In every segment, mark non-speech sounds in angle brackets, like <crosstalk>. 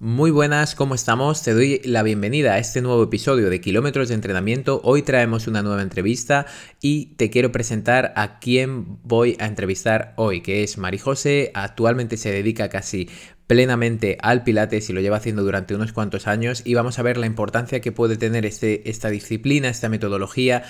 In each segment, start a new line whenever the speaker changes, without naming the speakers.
Muy buenas, ¿cómo estamos? Te doy la bienvenida a este nuevo episodio de Kilómetros de Entrenamiento. Hoy traemos una nueva entrevista y te quiero presentar a quien voy a entrevistar hoy, que es Mari José. Actualmente se dedica casi plenamente al Pilates y lo lleva haciendo durante unos cuantos años y vamos a ver la importancia que puede tener este, esta disciplina, esta metodología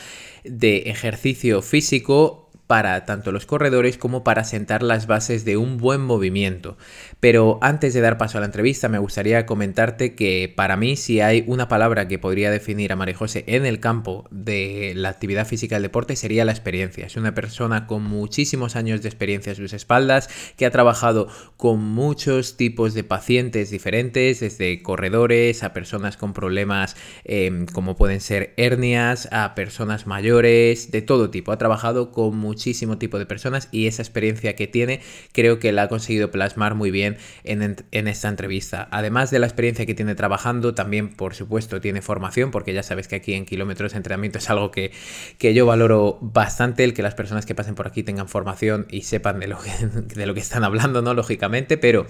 de ejercicio físico para tanto los corredores como para sentar las bases de un buen movimiento. Pero antes de dar paso a la entrevista me gustaría comentarte que para mí si hay una palabra que podría definir a María José en el campo de la actividad física del deporte sería la experiencia. Es una persona con muchísimos años de experiencia en sus espaldas que ha trabajado con muchos tipos de pacientes diferentes, desde corredores a personas con problemas em, como pueden ser hernias, a personas mayores, de todo tipo. Ha trabajado con muchísimo tipo de personas y esa experiencia que tiene creo que la ha conseguido plasmar muy bien en, esta entrevista. Además de la experiencia que tiene trabajando, también por supuesto tiene formación, porque ya sabes que aquí en kilómetros de entrenamiento es algo que, que yo valoro bastante, el que las personas que pasen por aquí tengan formación y sepan de lo que, <laughs> de lo que están hablando, ¿no? Lógicamente, pero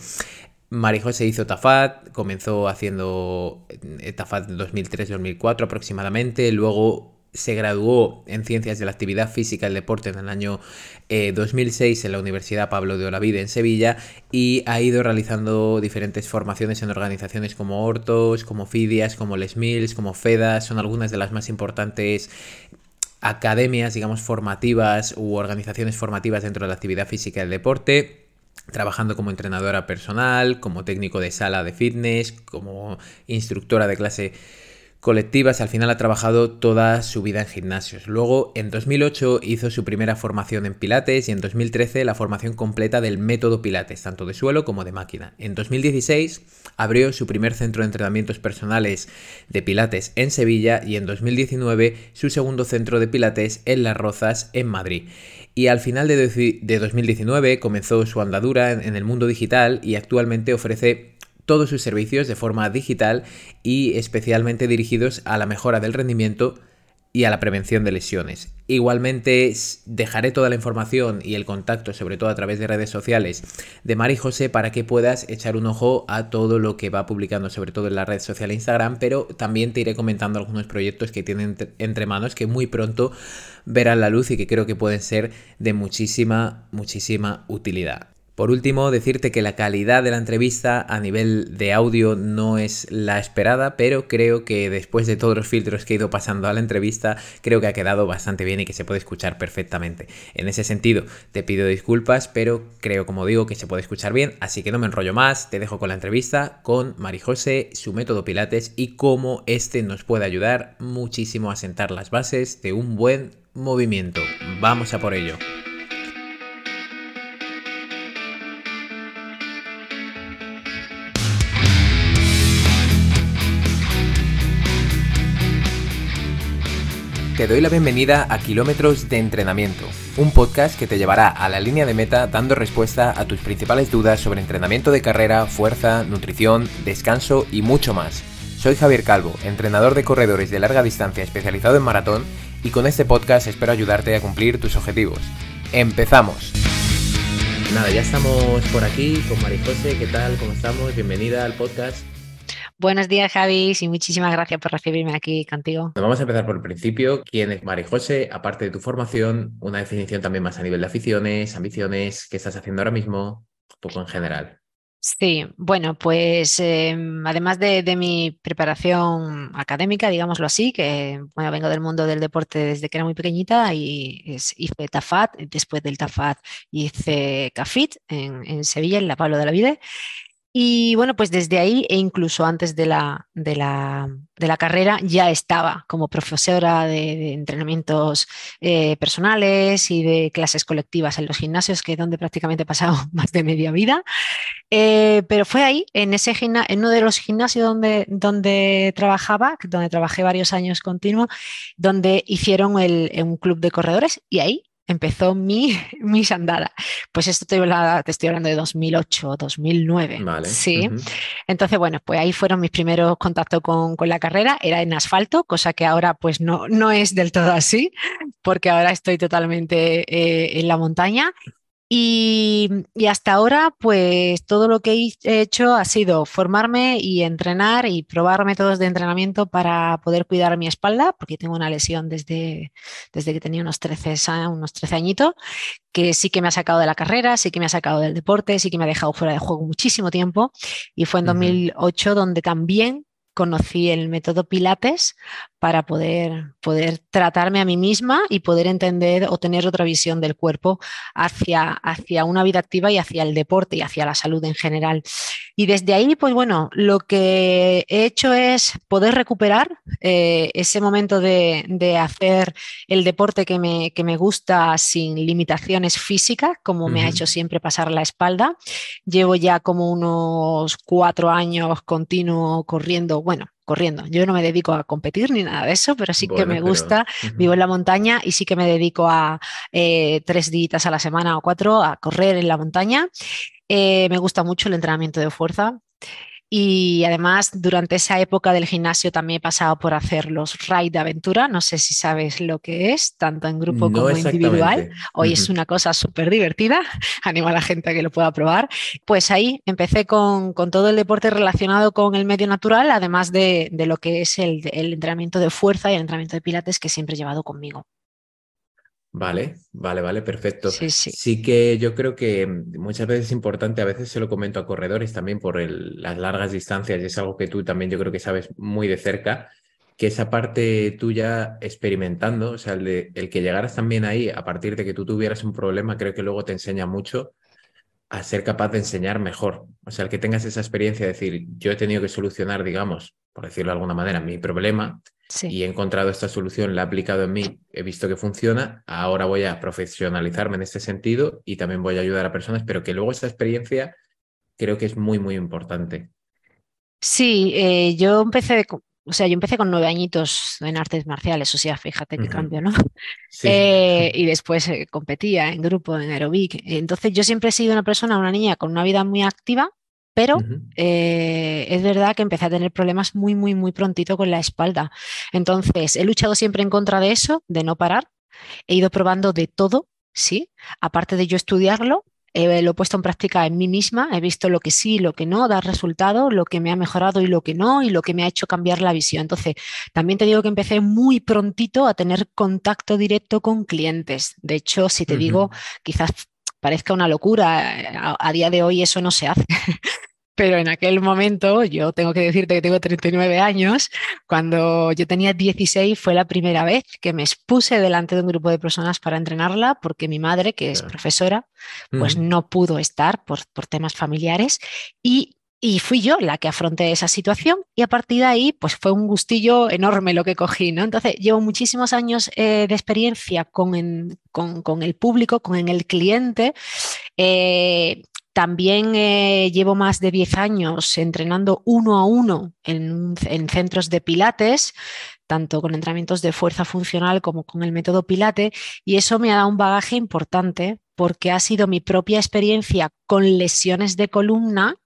Marijose hizo Tafat, comenzó haciendo eh, Tafat 2003-2004 aproximadamente, luego se graduó en Ciencias de la Actividad Física y el Deporte en el año 2006 eh, en la Universidad Pablo de Olavide en Sevilla y ha ido realizando diferentes formaciones en organizaciones como Hortos, como Fidias, como Les Mills, como FEDAS, son algunas de las más importantes academias, digamos, formativas u organizaciones formativas dentro de la actividad física y el deporte trabajando como entrenadora personal, como técnico de sala de fitness, como instructora de clase colectivas, al final ha trabajado toda su vida en gimnasios. Luego, en 2008 hizo su primera formación en Pilates y en 2013 la formación completa del método Pilates, tanto de suelo como de máquina. En 2016 abrió su primer centro de entrenamientos personales de Pilates en Sevilla y en 2019 su segundo centro de Pilates en Las Rozas, en Madrid. Y al final de 2019 comenzó su andadura en el mundo digital y actualmente ofrece todos sus servicios de forma digital y especialmente dirigidos a la mejora del rendimiento y a la prevención de lesiones. Igualmente dejaré toda la información y el contacto, sobre todo a través de redes sociales, de Mari José para que puedas echar un ojo a todo lo que va publicando, sobre todo en la red social Instagram, pero también te iré comentando algunos proyectos que tienen entre manos que muy pronto verán la luz y que creo que pueden ser de muchísima, muchísima utilidad. Por último, decirte que la calidad de la entrevista a nivel de audio no es la esperada, pero creo que después de todos los filtros que he ido pasando a la entrevista, creo que ha quedado bastante bien y que se puede escuchar perfectamente. En ese sentido, te pido disculpas, pero creo, como digo, que se puede escuchar bien, así que no me enrollo más, te dejo con la entrevista con Marijose, su método Pilates y cómo este nos puede ayudar muchísimo a sentar las bases de un buen movimiento. Vamos a por ello. Te doy la bienvenida a Kilómetros de Entrenamiento, un podcast que te llevará a la línea de meta dando respuesta a tus principales dudas sobre entrenamiento de carrera, fuerza, nutrición, descanso y mucho más. Soy Javier Calvo, entrenador de corredores de larga distancia especializado en maratón y con este podcast espero ayudarte a cumplir tus objetivos. ¡Empezamos! Nada, ya estamos por aquí con Marijose, ¿qué tal? ¿Cómo estamos? Bienvenida al podcast.
Buenos días, Javi, y muchísimas gracias por recibirme aquí contigo.
Vamos a empezar por el principio. ¿Quién es Mari José? Aparte de tu formación, una definición también más a nivel de aficiones, ambiciones, ¿qué estás haciendo ahora mismo? Un poco en general.
Sí, bueno, pues em, además de, mi preparación académica, digámoslo así, que bueno, vengo del mundo del deporte desde que era muy pequeñita y hice TAFAT, después del TAFAT hice CAFIT en, en Sevilla, en la Pablo de la Vida, y bueno, pues desde ahí e incluso antes de la, de la, de la carrera ya estaba como profesora de, entrenamientos eh, personales y de clases colectivas en los gimnasios, que es donde prácticamente he pasado <laughs> más de media vida. Eh, pero fue ahí, en, ese en uno de los gimnasios donde, donde trabajaba, donde trabajé varios años continuos, donde hicieron el, un club de corredores y ahí empezó mi, <laughs> mi andada. Pues esto te, te, estoy hablando de 2008, 2009. Vale. Sí. Entonces, bueno, pues ahí fueron mis primeros contactos con, con, la carrera. Era en asfalto, cosa que ahora pues no, no es del todo así, porque ahora estoy totalmente eh, en la montaña. Y, hasta ahora, pues todo lo que he hecho ha sido formarme y entrenar y probar métodos de entrenamiento para poder cuidar mi espalda, porque tengo una lesión desde, desde que tenía unos 13, unos 13 añitos, que sí que me ha sacado de la carrera, sí que me ha sacado del deporte, sí que me ha dejado fuera de juego muchísimo tiempo. Y fue en 2008 donde también conocí el método Pilates para poder, poder tratarme a mí misma y poder entender o tener otra visión del cuerpo hacia, hacia una vida activa y hacia el deporte y hacia la salud en general. Y desde ahí, pues bueno, lo que he hecho es poder recuperar eh, ese momento de, hacer el deporte que me, que me, gusta sin limitaciones físicas, como me ha hecho siempre pasar la espalda. Llevo ya como unos cuatro años continuo corriendo, bueno, corriendo. Yo no me dedico a competir ni nada de eso, pero sí que me gusta, vivo en la montaña y sí que me dedico a eh, tres días a la semana o cuatro a correr en la montaña. Eh, me gusta mucho el entrenamiento de fuerza. Y además, durante esa época del gimnasio también he pasado por hacer los ride de aventura. No sé si sabes lo que es, tanto en grupo como individual. Hoy es una cosa súper divertida. <laughs> Animo a la gente a que lo pueda probar. Pues ahí empecé con, todo el deporte relacionado con el medio natural, además de, lo que es el, el entrenamiento de fuerza y el entrenamiento de pilates que siempre he llevado conmigo.
Vale, vale, vale, perfecto. Sí, sí. sí que yo creo que muchas veces es importante, a veces se lo comento a corredores también por las largas distancias y es algo que tú también yo creo que sabes muy de cerca, que esa parte tuya experimentando, o sea, el, el que llegaras también ahí a partir de que tú tuvieras un problema, creo que luego te enseña mucho a ser capaz de enseñar mejor. O sea, el que tengas esa experiencia de decir, yo he tenido que solucionar, digamos, por decirlo de alguna manera, mi problema y he encontrado esta solución, la he aplicado en mí, he visto que funciona, ahora voy a profesionalizarme en este sentido y también voy a ayudar a personas, pero que luego esa experiencia creo que es muy, muy importante.
Sí, eh, yo empecé, o sea, yo empecé con nueve añitos en artes marciales, o sea, fíjate qué cambio, ¿no? Eh, y después eh, competía en grupo, en aerobic. Entonces yo siempre he sido una persona, una niña con una vida muy activa, pero eh, es verdad que empecé a tener problemas muy, muy, muy prontito con la espalda. Entonces, he luchado siempre en contra de eso, de no parar. He ido probando de todo, sí. Aparte de yo estudiarlo, lo he puesto en práctica en mí misma, he visto lo que sí, lo que no, dar resultado, lo que me ha mejorado y lo que no, y lo que me ha hecho cambiar la visión. Entonces, también te digo que empecé muy prontito a tener contacto directo con clientes. De hecho, si te digo, quizás parezca una locura, a, día de hoy eso no se hace. <laughs> Pero en aquel momento, yo tengo que decirte que tengo 39 años, cuando yo tenía 16 fue la primera vez que me expuse delante de un grupo de personas para entrenarla, porque mi madre, que es profesora, pues no pudo estar por, por temas familiares y y fui yo la que afronté esa situación y a partir de ahí, pues fue un gustillo enorme lo que cogí, ¿no? Entonces, llevo muchísimos años eh, de experiencia con, con, el público, con el cliente. Eh, también eh, llevo más de 10 años entrenando uno a uno en, centros de pilates, tanto con entrenamientos de fuerza funcional como con el método Pilate, y eso me ha dado un bagaje importante porque ha sido mi propia experiencia con lesiones de columna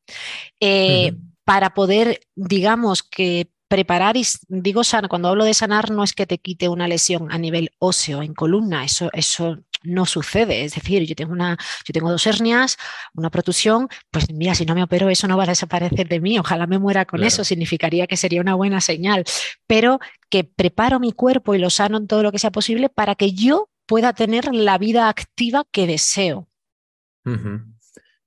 eh, para poder, digamos, que preparar y digo sana, cuando hablo de sanar no es que te quite una lesión a nivel óseo en columna, eso, eso no sucede. Es decir, yo tengo, una, yo tengo dos hernias, una protusión, pues mira, si no me opero eso no va a desaparecer de mí, ojalá me muera con eso, significaría que sería una buena señal, pero que preparo mi cuerpo y lo sano en todo lo que sea posible para que yo pueda tener la vida activa que deseo.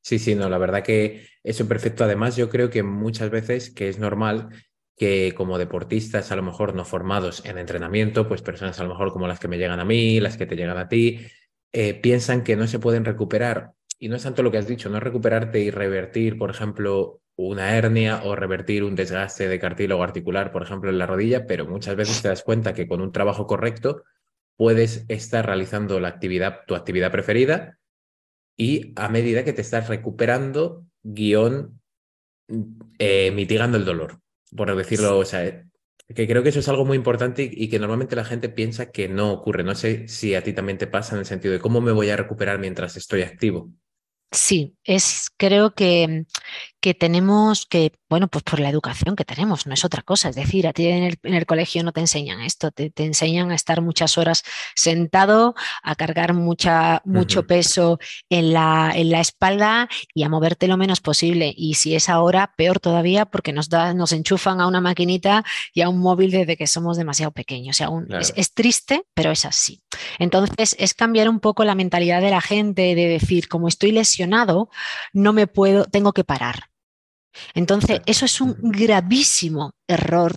Sí, sí, no, la verdad que eso perfecto. Además, yo creo que muchas veces que es normal que como deportistas a lo mejor no formados en entrenamiento, pues personas a lo mejor como las que me llegan a mí, las que te llegan a ti, eh, piensan que no se pueden recuperar. Y no es tanto lo que has dicho, no recuperarte y revertir, por ejemplo, una hernia o revertir un desgaste de cartílago articular, por ejemplo, en la rodilla, pero muchas veces te das cuenta que con un trabajo correcto puedes estar realizando la actividad, tu actividad preferida y a medida que te estás recuperando, guion, eh, mitigando el dolor, por decirlo, que creo que eso es algo muy importante y, que normalmente la gente piensa que no ocurre. No sé si a ti también te pasa en el sentido de cómo me voy a recuperar mientras estoy activo.
Sí, es creo que, que, tenemos que, bueno, pues por la educación que tenemos, no es otra cosa. Es decir, a ti en el, colegio no te enseñan esto, te, enseñan a estar muchas horas sentado, a cargar mucha, mucho peso en la, en la, espalda y a moverte lo menos posible. Y si es ahora, peor todavía, porque nos, da, nos enchufan a una maquinita y a un móvil desde que somos demasiado pequeños. O sea, es, es triste, pero es así. Entonces, es cambiar un poco la mentalidad de la gente de decir, como estoy lesionado, no me puedo, tengo que parar. Entonces, eso es un gravísimo error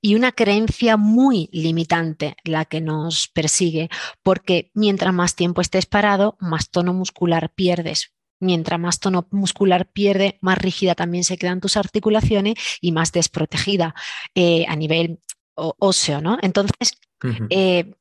y una creencia muy limitante la que nos persigue, porque mientras más tiempo estés parado, más tono muscular pierdes. Mientras más tono muscular pierde, más rígida también se quedan tus articulaciones y más desprotegida eh, a nivel óseo, ¿no? Entonces, eh,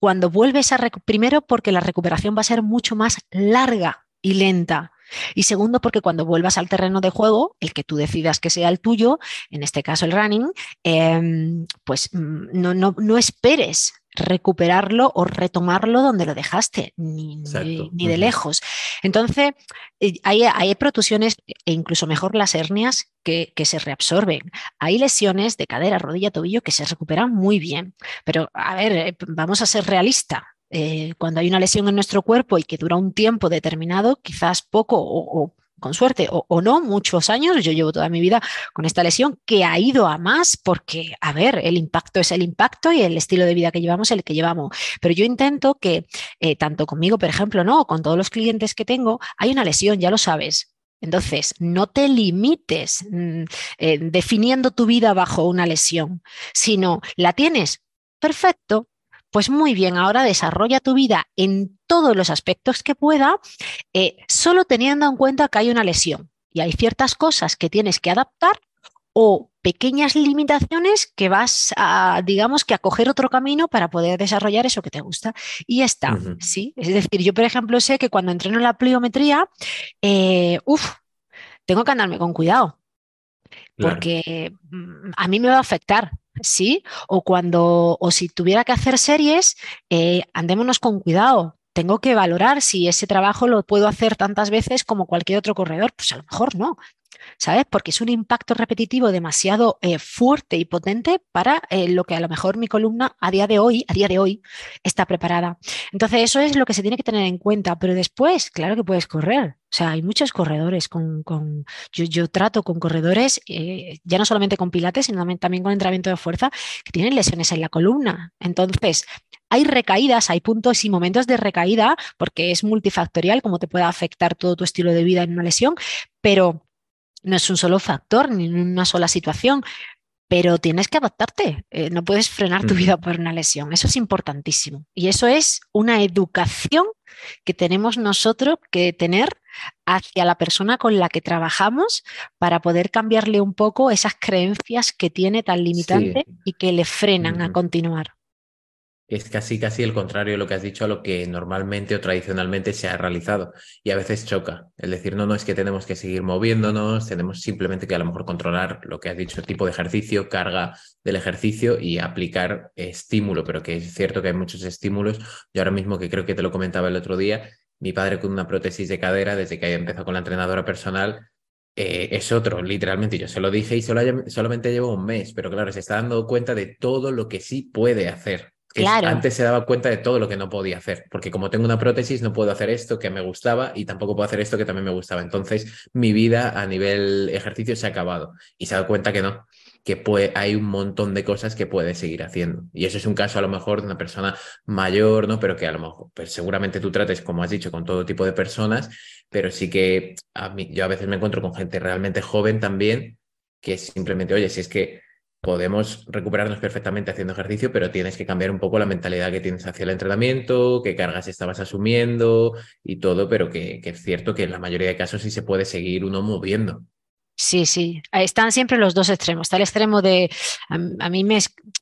cuando vuelves a... Primero, porque la recuperación va a ser mucho más larga y lenta. Y segundo, porque cuando vuelvas al terreno de juego, el que tú decidas que sea el tuyo, en este caso el running, em, pues mm, no, no, no esperes recuperarlo o retomarlo donde lo dejaste, ni, ni, de lejos. Entonces, eh, hay, hay, protusiones e incluso mejor las hernias que, que, se reabsorben. Hay lesiones de cadera, rodilla, tobillo que se recuperan muy bien. Pero, a ver, eh, vamos a ser realistas. Eh, cuando hay una lesión en nuestro cuerpo y que dura un tiempo determinado, quizás poco o, con suerte o, no, muchos años, yo llevo toda mi vida con esta lesión que ha ido a más porque, a ver, el impacto es el impacto y el estilo de vida que llevamos es el que llevamos. Pero yo intento que, eh, tanto conmigo, por ejemplo, no, con todos los clientes que tengo, hay una lesión, ya lo sabes, entonces, no te limites mm, eh, definiendo tu vida bajo una lesión, sino la tienes, perfecto, pues muy bien, ahora desarrolla tu vida en todos los aspectos que pueda, eh, solo teniendo en cuenta que hay una lesión y hay ciertas cosas que tienes que adaptar o pequeñas limitaciones que vas a, digamos, que a coger otro camino para poder desarrollar eso que te gusta. Y ya está, ¿sí? Es decir, yo, por ejemplo, sé que cuando entreno la pliometría, eh, uff, tengo que andarme con cuidado, porque mm, a mí me va a afectar, ¿sí? O cuando, o si tuviera que hacer series, eh, andémonos con cuidado. Tengo que valorar si ese trabajo lo puedo hacer tantas veces como cualquier otro corredor. Pues a lo mejor no. ¿Sabes? Porque es un impacto repetitivo demasiado eh, fuerte y potente para eh, lo que a lo mejor mi columna a día de hoy, a día de hoy, está preparada. Entonces, eso es lo que se tiene que tener en cuenta, pero después, claro que puedes correr. O sea, hay muchos corredores con, yo, trato con corredores, eh, ya no solamente con pilates, sino también con entrenamiento de fuerza, que tienen lesiones en la columna. Entonces, hay recaídas, hay puntos y momentos de recaída, porque es multifactorial, como te puede afectar todo tu estilo de vida en una lesión, pero no es un solo factor ni una sola situación, pero tienes que adaptarte. Eh, no puedes frenar tu vida por una lesión. Eso es importantísimo. Y eso es una educación que tenemos nosotros que tener hacia la persona con la que trabajamos para poder cambiarle un poco esas creencias que tiene tan limitante y que le frenan a continuar
es casi casi el contrario de lo que has dicho a lo que normalmente o tradicionalmente se ha realizado y a veces choca. El decir, no, no es que tenemos que seguir moviéndonos, tenemos simplemente que a lo mejor controlar lo que has dicho, tipo de ejercicio, carga del ejercicio y aplicar estímulo, pero que es cierto que hay muchos estímulos. Yo ahora mismo que creo que te lo comentaba el otro día, mi padre con una prótesis de cadera, desde que empezado con la entrenadora personal, eh, es otro, literalmente. Yo se lo dije y solamente llevo un mes, pero claro, se está dando cuenta de todo lo que sí puede hacer antes se daba cuenta de todo lo que no podía hacer, porque como tengo una prótesis no puedo hacer esto que me gustaba y tampoco puedo hacer esto que también me gustaba. Entonces mi vida a nivel ejercicio se ha acabado y se ha dado cuenta que no, que hay un montón de cosas que puede seguir haciendo. Y eso es un caso a lo mejor de una persona mayor, ¿no? Pero que a lo mejor, pues seguramente tú trates, como has dicho, con todo tipo de personas, pero sí que a mí, yo a veces me encuentro con gente realmente joven también, que simplemente, oye, si es que podemos recuperarnos perfectamente haciendo ejercicio, pero tienes que cambiar un poco la mentalidad que tienes hacia el entrenamiento, qué cargas estabas asumiendo y todo, pero que, que es cierto que en la mayoría de casos sí se puede seguir uno moviendo.
Sí, sí, están siempre los dos extremos. Está el extremo de, a, mí me,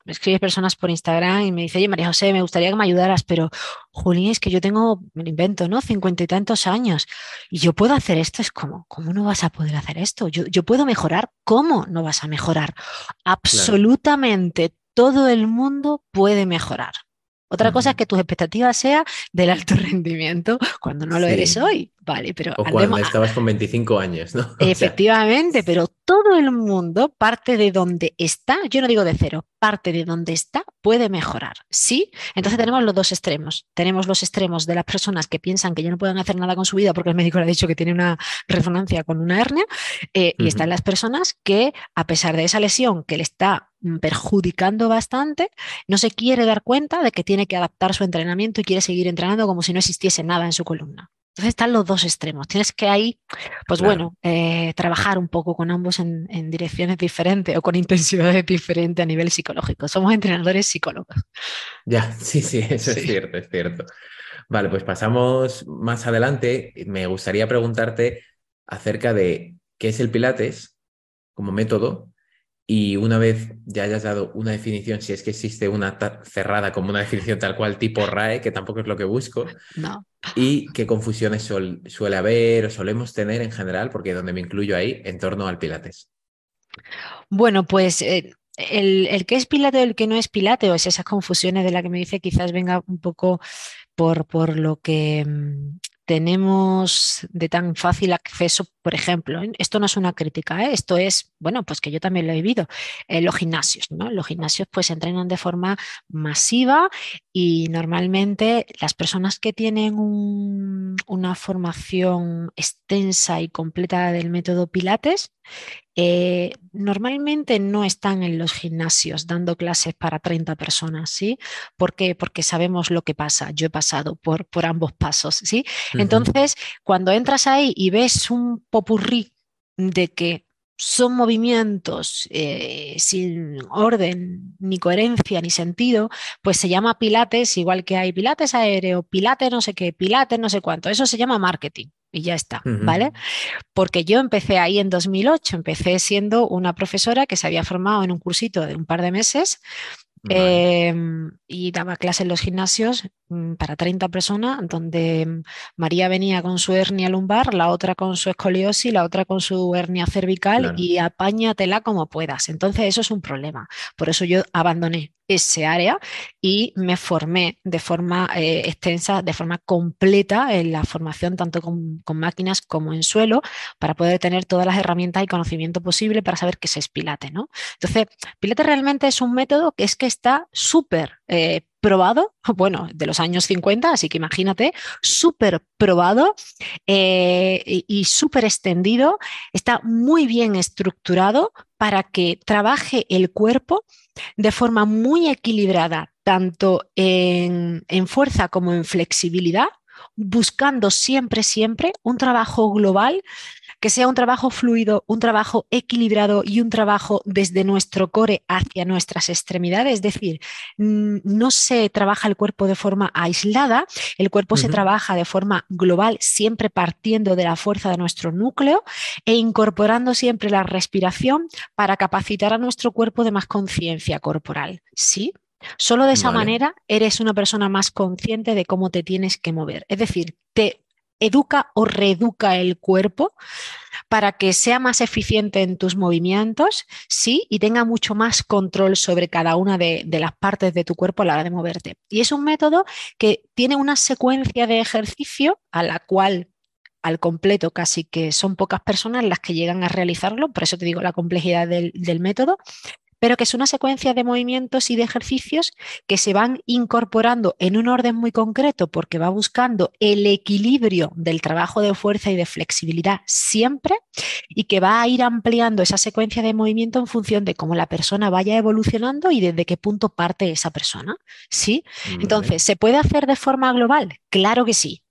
escriben personas por Instagram y me dice, oye, María José, me gustaría que me ayudaras, pero Juli, es que yo tengo, me lo invento, ¿no? Cincuenta y tantos años y yo puedo hacer esto. Es como, ¿cómo no vas a poder hacer esto? Yo, yo puedo mejorar. ¿Cómo no vas a mejorar? Absolutamente todo el mundo puede mejorar. Otra cosa es que tus expectativas sean del alto <laughs> rendimiento cuando no lo eres hoy, ¿vale? Pero
o cuando estabas con 25 años, ¿no? <laughs>
Efectivamente, pero todo el mundo parte de donde está, yo no digo de cero, parte de donde está puede mejorar, ¿sí? Entonces tenemos los dos extremos. Tenemos los extremos de las personas que piensan que ya no pueden hacer nada con su vida porque el médico le ha dicho que tiene una resonancia con una hernia, eh, y están las personas que, a pesar de esa lesión que le está Mm, perjudicando bastante, no se quiere dar cuenta de que tiene que adaptar su entrenamiento y quiere seguir entrenando como si no existiese nada en su columna. Entonces están los dos extremos. Tienes que ahí, pues bueno, eh, trabajar un poco con ambos en, direcciones diferentes o con intensidades <laughs> diferentes a nivel psicológico. Somos entrenadores psicólogos.
Ya, sí, sí, eso es cierto, es cierto. Vale, pues pasamos más adelante. Me gustaría preguntarte acerca de qué es el Pilates como método y una vez ya hayas dado una definición, si es que existe una cerrada como una <laughs> definición tal cual tipo RAE, que tampoco es lo que busco,
no.
y qué confusiones suele haber o solemos tener en general, porque donde me incluyo ahí, en torno al Pilates.
Bueno, pues eh, el, el, que es Pilate o el que no es Pilate, o es esas confusiones de la que me dice, quizás venga un poco por, por lo que mm, tenemos de tan fácil acceso, por ejemplo, ¿eh? esto no es una crítica, ¿eh? esto es, bueno, pues que yo también lo he vivido, eh, los gimnasios, ¿no? Los gimnasios pues entrenan de forma masiva y normalmente las personas que tienen una formación extensa y completa del método Pilates, eh, normalmente no están en los gimnasios dando clases para 30 personas, ¿sí? ¿Por qué? Porque sabemos lo que pasa. Yo he pasado por, por ambos pasos, ¿sí? Entonces, cuando entras ahí y ves un popurrí de que son movimientos eh, sin orden, ni coherencia, ni sentido, pues se llama pilates, igual que hay pilates aéreo, pilates no sé qué, pilates no sé cuánto. Eso se llama marketing y ya está, ¿vale? Porque yo empecé ahí en 2008, empecé siendo una profesora que se había formado en un cursito de un par de meses Em, y daba clases en los gimnasios mm, para 30 personas, donde mm, María venía con su hernia lumbar, la otra con su escoliosis, la otra con su hernia cervical y apáñatela como puedas. Entonces eso es un problema. Por eso yo abandoné ese área y me formé de forma eh, extensa, de forma completa en la formación tanto con, máquinas como en suelo para poder tener todas las herramientas y conocimiento posible para saber qué es Pilate. ¿no? Entonces, Pilate realmente es un método que es que está súper eh, probado, <laughs> bueno, de los años 50, así que imagínate, súper probado eh, y, súper extendido, está muy bien estructurado para que trabaje el cuerpo de forma muy equilibrada, tanto en, en fuerza como en flexibilidad, buscando siempre, siempre un trabajo global que sea un trabajo fluido, un trabajo equilibrado y un trabajo desde nuestro core hacia nuestras extremidades. Es decir, no se trabaja el cuerpo de forma aislada, el cuerpo se trabaja de forma global, siempre partiendo de la fuerza de nuestro núcleo e incorporando siempre la respiración para capacitar a nuestro cuerpo de más conciencia corporal. ¿Sí? Solo de esa manera eres una persona más consciente de cómo te tienes que mover. Es decir, te educa o reeduca el cuerpo para que sea más eficiente en tus movimientos, sí, y tenga mucho más control sobre cada una de, las partes de tu cuerpo a la hora de moverte. Y es un método que tiene una secuencia de ejercicio a la cual al completo casi que son pocas personas las que llegan a realizarlo, por eso te digo la complejidad del método, pero que es una secuencia de movimientos y de ejercicios que se van incorporando en un orden muy concreto porque va buscando el equilibrio del trabajo de fuerza y de flexibilidad siempre y que va a ir ampliando esa secuencia de movimiento en función de cómo la persona vaya evolucionando y desde qué punto parte esa persona. ¿Sí? Entonces, ¿se puede hacer de forma global? Claro que sí.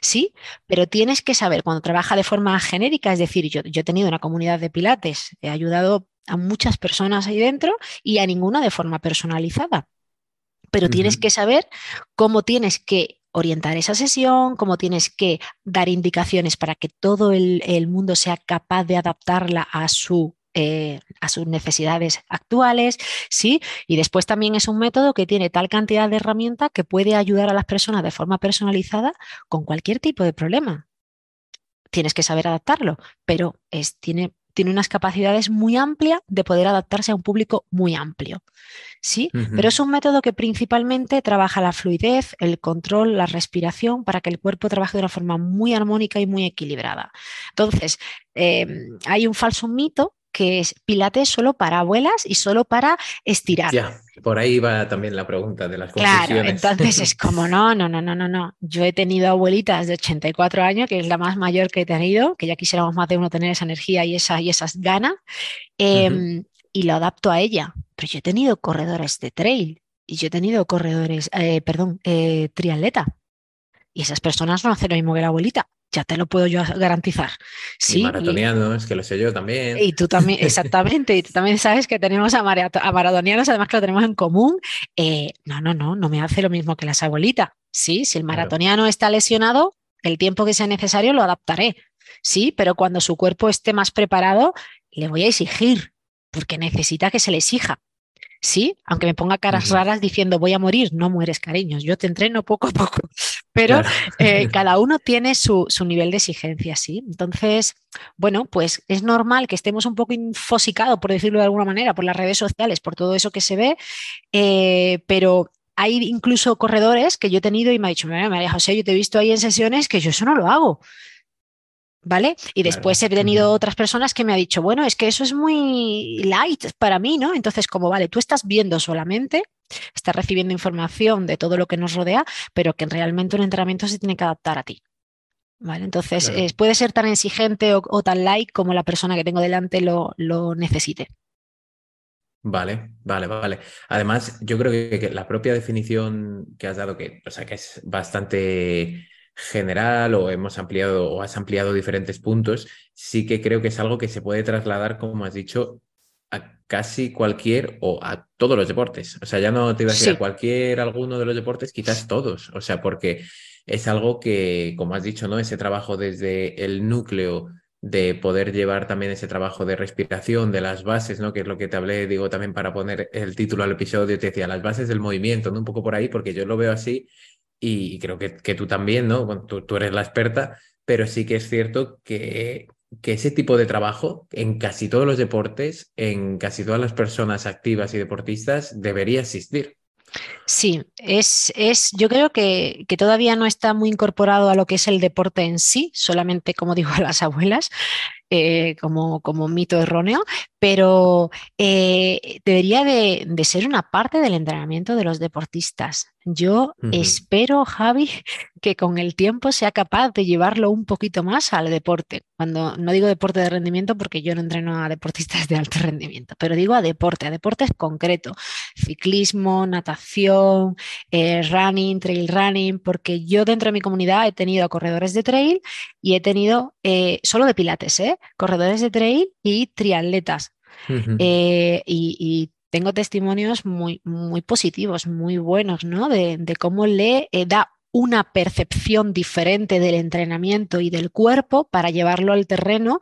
Sí, pero tienes que saber cuando trabaja de forma genérica, es decir, yo, yo, he tenido una comunidad de pilates, he ayudado a muchas personas ahí dentro y a ninguna de forma personalizada. Pero tienes que saber cómo tienes que orientar esa sesión, cómo tienes que dar indicaciones para que todo el, mundo sea capaz de adaptarla a su eh, a sus necesidades actuales, ¿sí? Y después también es un método que tiene tal cantidad de herramientas que puede ayudar a las personas de forma personalizada con cualquier tipo de problema. Tienes que saber adaptarlo, pero es, tiene tiene unas capacidades muy amplias de poder adaptarse a un público muy amplio. ¿sí? Pero es un método que principalmente trabaja la fluidez, el control, la respiración, para que el cuerpo trabaje de una forma muy armónica y muy equilibrada. Entonces, em, hay un falso mito que es Pilates solo para abuelas y solo para estirar.
Por ahí va también la pregunta de las
Claro, entonces es <laughs> como, no, no, no, no, no, no. Yo he tenido abuelitas de 84 años, que es la más mayor que he tenido, que ya quisiéramos más de uno tener esa energía y, esa, y esas ganas, em, y lo adapto a ella. Pero yo he tenido corredores de trail y yo he tenido corredores, eh, perdón, eh, triatleta. Y esas personas no hacen lo mismo que la abuelita ya te lo puedo yo garantizar. Sí,
y maratonianos, que lo sé yo también.
Y tú también, <laughs> exactamente, y tú también sabes que tenemos a, maratonianos, además que lo tenemos en común. Eh, no, no, no, no me hace lo mismo que las abuelitas. Sí, si el maratoniano está lesionado, el tiempo que sea necesario lo adaptaré. Sí, pero cuando su cuerpo esté más preparado, le voy a exigir, porque necesita que se le exija. Sí, aunque me ponga caras raras diciendo voy a morir, no mueres, cariños. Yo te entreno poco a poco, <laughs> pero eh, <laughs> cada uno tiene su, nivel de exigencia, sí. Entonces, bueno, pues es normal que estemos un poco infosicados, por decirlo de alguna manera, por las redes sociales, por todo eso que se ve, eh, pero hay incluso corredores que yo he tenido y me ha dicho, María José, yo te he visto ahí en sesiones que yo eso no lo hago. ¿Vale? Y después he tenido otras personas que me han dicho, bueno, es que eso es muy light para mí, ¿no? Entonces, como, vale, tú estás viendo solamente, estás recibiendo información de todo lo que nos rodea, pero que realmente un entrenamiento se tiene que adaptar a ti. ¿Vale? Entonces, puede ser tan exigente o, tan light como la persona que tengo delante lo, lo necesite.
Vale, vale, vale. Además, yo creo que, que, la propia definición que has dado, que, o sea, que es bastante general o hemos ampliado o has ampliado diferentes puntos, sí que creo que es algo que se puede trasladar, como has dicho, a casi cualquier o a todos los deportes. O sea, ya no te iba a decir a cualquier alguno de los deportes, quizás todos. O sea, porque es algo que, como has dicho, ¿no? Ese trabajo desde el núcleo de poder llevar también ese trabajo de respiración, de las bases, ¿no? Que es lo que te hablé, digo, también para poner el título al episodio, te decía, las bases del movimiento, ¿no? Un poco por ahí, porque yo lo veo así y creo que, que tú también, ¿no? tú, eres la experta, pero sí que es cierto que, que ese tipo de trabajo en casi todos los deportes, en casi todas las personas activas y deportistas, debería existir.
Sí, es, es yo creo que, que, todavía no está muy incorporado a lo que es el deporte en sí, solamente como digo a <laughs> las abuelas, eh, como, como mito erróneo, pero eh, debería de, ser una parte del entrenamiento de los deportistas. Yo espero, Javi, que con el tiempo sea capaz de llevarlo un poquito más al deporte. Cuando no digo deporte de rendimiento porque yo no entreno a deportistas de alto rendimiento, pero digo a deporte, a deportes concretos, ciclismo, natación, eh, running, trail running, porque yo dentro de mi comunidad he tenido corredores de trail y he tenido solo de pilates, ¿eh? Corredores de trail y triatletas. Eh, y, tengo testimonios muy, muy positivos, muy buenos, ¿no? De, cómo le eh, da una percepción diferente del entrenamiento y del cuerpo para llevarlo al terreno,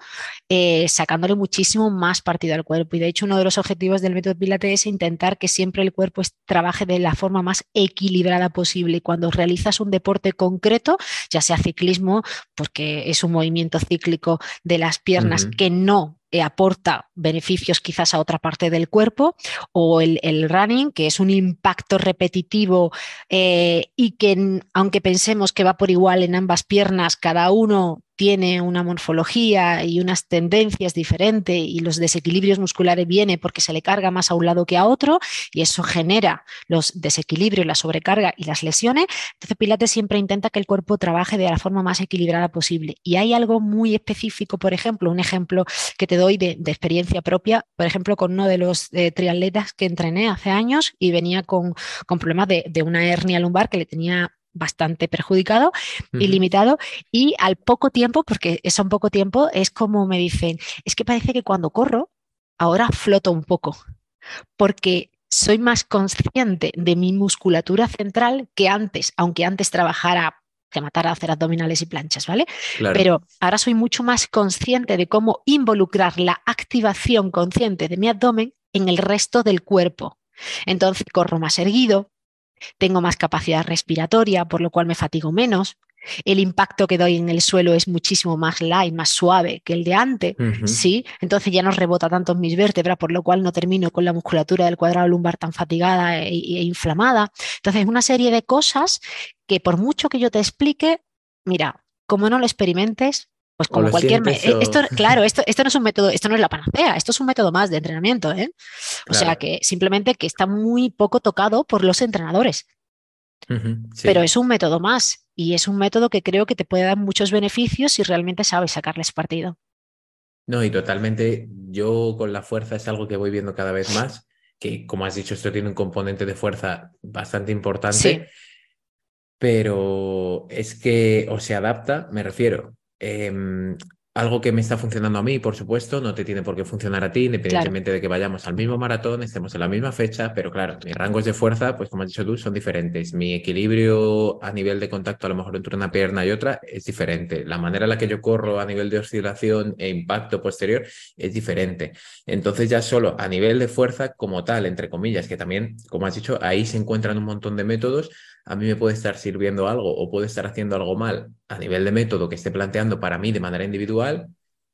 eh, sacándole muchísimo más partido al cuerpo. Y de hecho, uno de los objetivos del método Pilates es intentar que siempre el cuerpo trabaje de la forma más equilibrada posible. Y cuando realizas un deporte concreto, ya sea ciclismo, porque es un movimiento cíclico de las piernas que no eh, aporta beneficios quizás a otra parte del cuerpo, o el, running, que es un impacto repetitivo eh, y que aunque pensemos que va por igual en ambas piernas, cada uno tiene una morfología y unas tendencias diferentes y los desequilibrios musculares vienen porque se le carga más a un lado que a otro y eso genera los desequilibrios, la sobrecarga y las lesiones. Entonces Pilates siempre intenta que el cuerpo trabaje de la forma más equilibrada posible. Y hay algo muy específico, por ejemplo, un ejemplo que te doy de, experiencia propia, por ejemplo, con uno de los eh, triatletas que entrené hace años y venía con, problemas de, de una hernia lumbar que le tenía bastante perjudicado y limitado y al poco tiempo, porque es un poco tiempo, es como me dicen, es que parece que cuando corro ahora floto un poco, porque soy más consciente de mi musculatura central que antes, aunque antes trabajara que matara a hacer abdominales y planchas, ¿vale? Pero ahora soy mucho más consciente de cómo involucrar la activación consciente de mi abdomen en el resto del cuerpo. Entonces corro más erguido, tengo más capacidad respiratoria, por lo cual me fatigo menos, el impacto que doy en el suelo es muchísimo más light, más suave que el de antes, ¿sí? Entonces ya no rebota tanto en mis vértebras, por lo cual no termino con la musculatura del cuadrado lumbar tan fatigada e, e inflamada. Entonces, una serie de cosas que por mucho que yo te explique, mira, como no lo experimentes, pues como cualquier... Esto, claro, esto, esto no es un método, esto no es la panacea, esto es un método más de entrenamiento, ¿eh? O sea que simplemente que está muy poco tocado por los entrenadores. Pero es un método más y es un método que creo que te puede dar muchos beneficios si realmente sabes sacarles partido.
No, y totalmente, yo con la fuerza es algo que voy viendo cada vez más, que como has dicho, esto tiene un componente de fuerza bastante importante, pero es que o se adapta, me refiero, em, algo que me está funcionando a mí, por supuesto, no te tiene por qué funcionar a ti, independientemente de que vayamos al mismo maratón, estemos en la misma fecha, pero claro, mis rangos de fuerza, pues como has dicho tú, son diferentes. Mi equilibrio a nivel de contacto, a lo mejor entre una pierna y otra, es diferente. La manera en la que yo corro a nivel de oscilación e impacto posterior es diferente. Entonces ya solo a nivel de fuerza como tal, entre comillas, que también, como has dicho, ahí se encuentran un montón de métodos, a mí me puede estar sirviendo algo o puede estar haciendo algo mal a nivel de método que esté planteando para mí de manera individual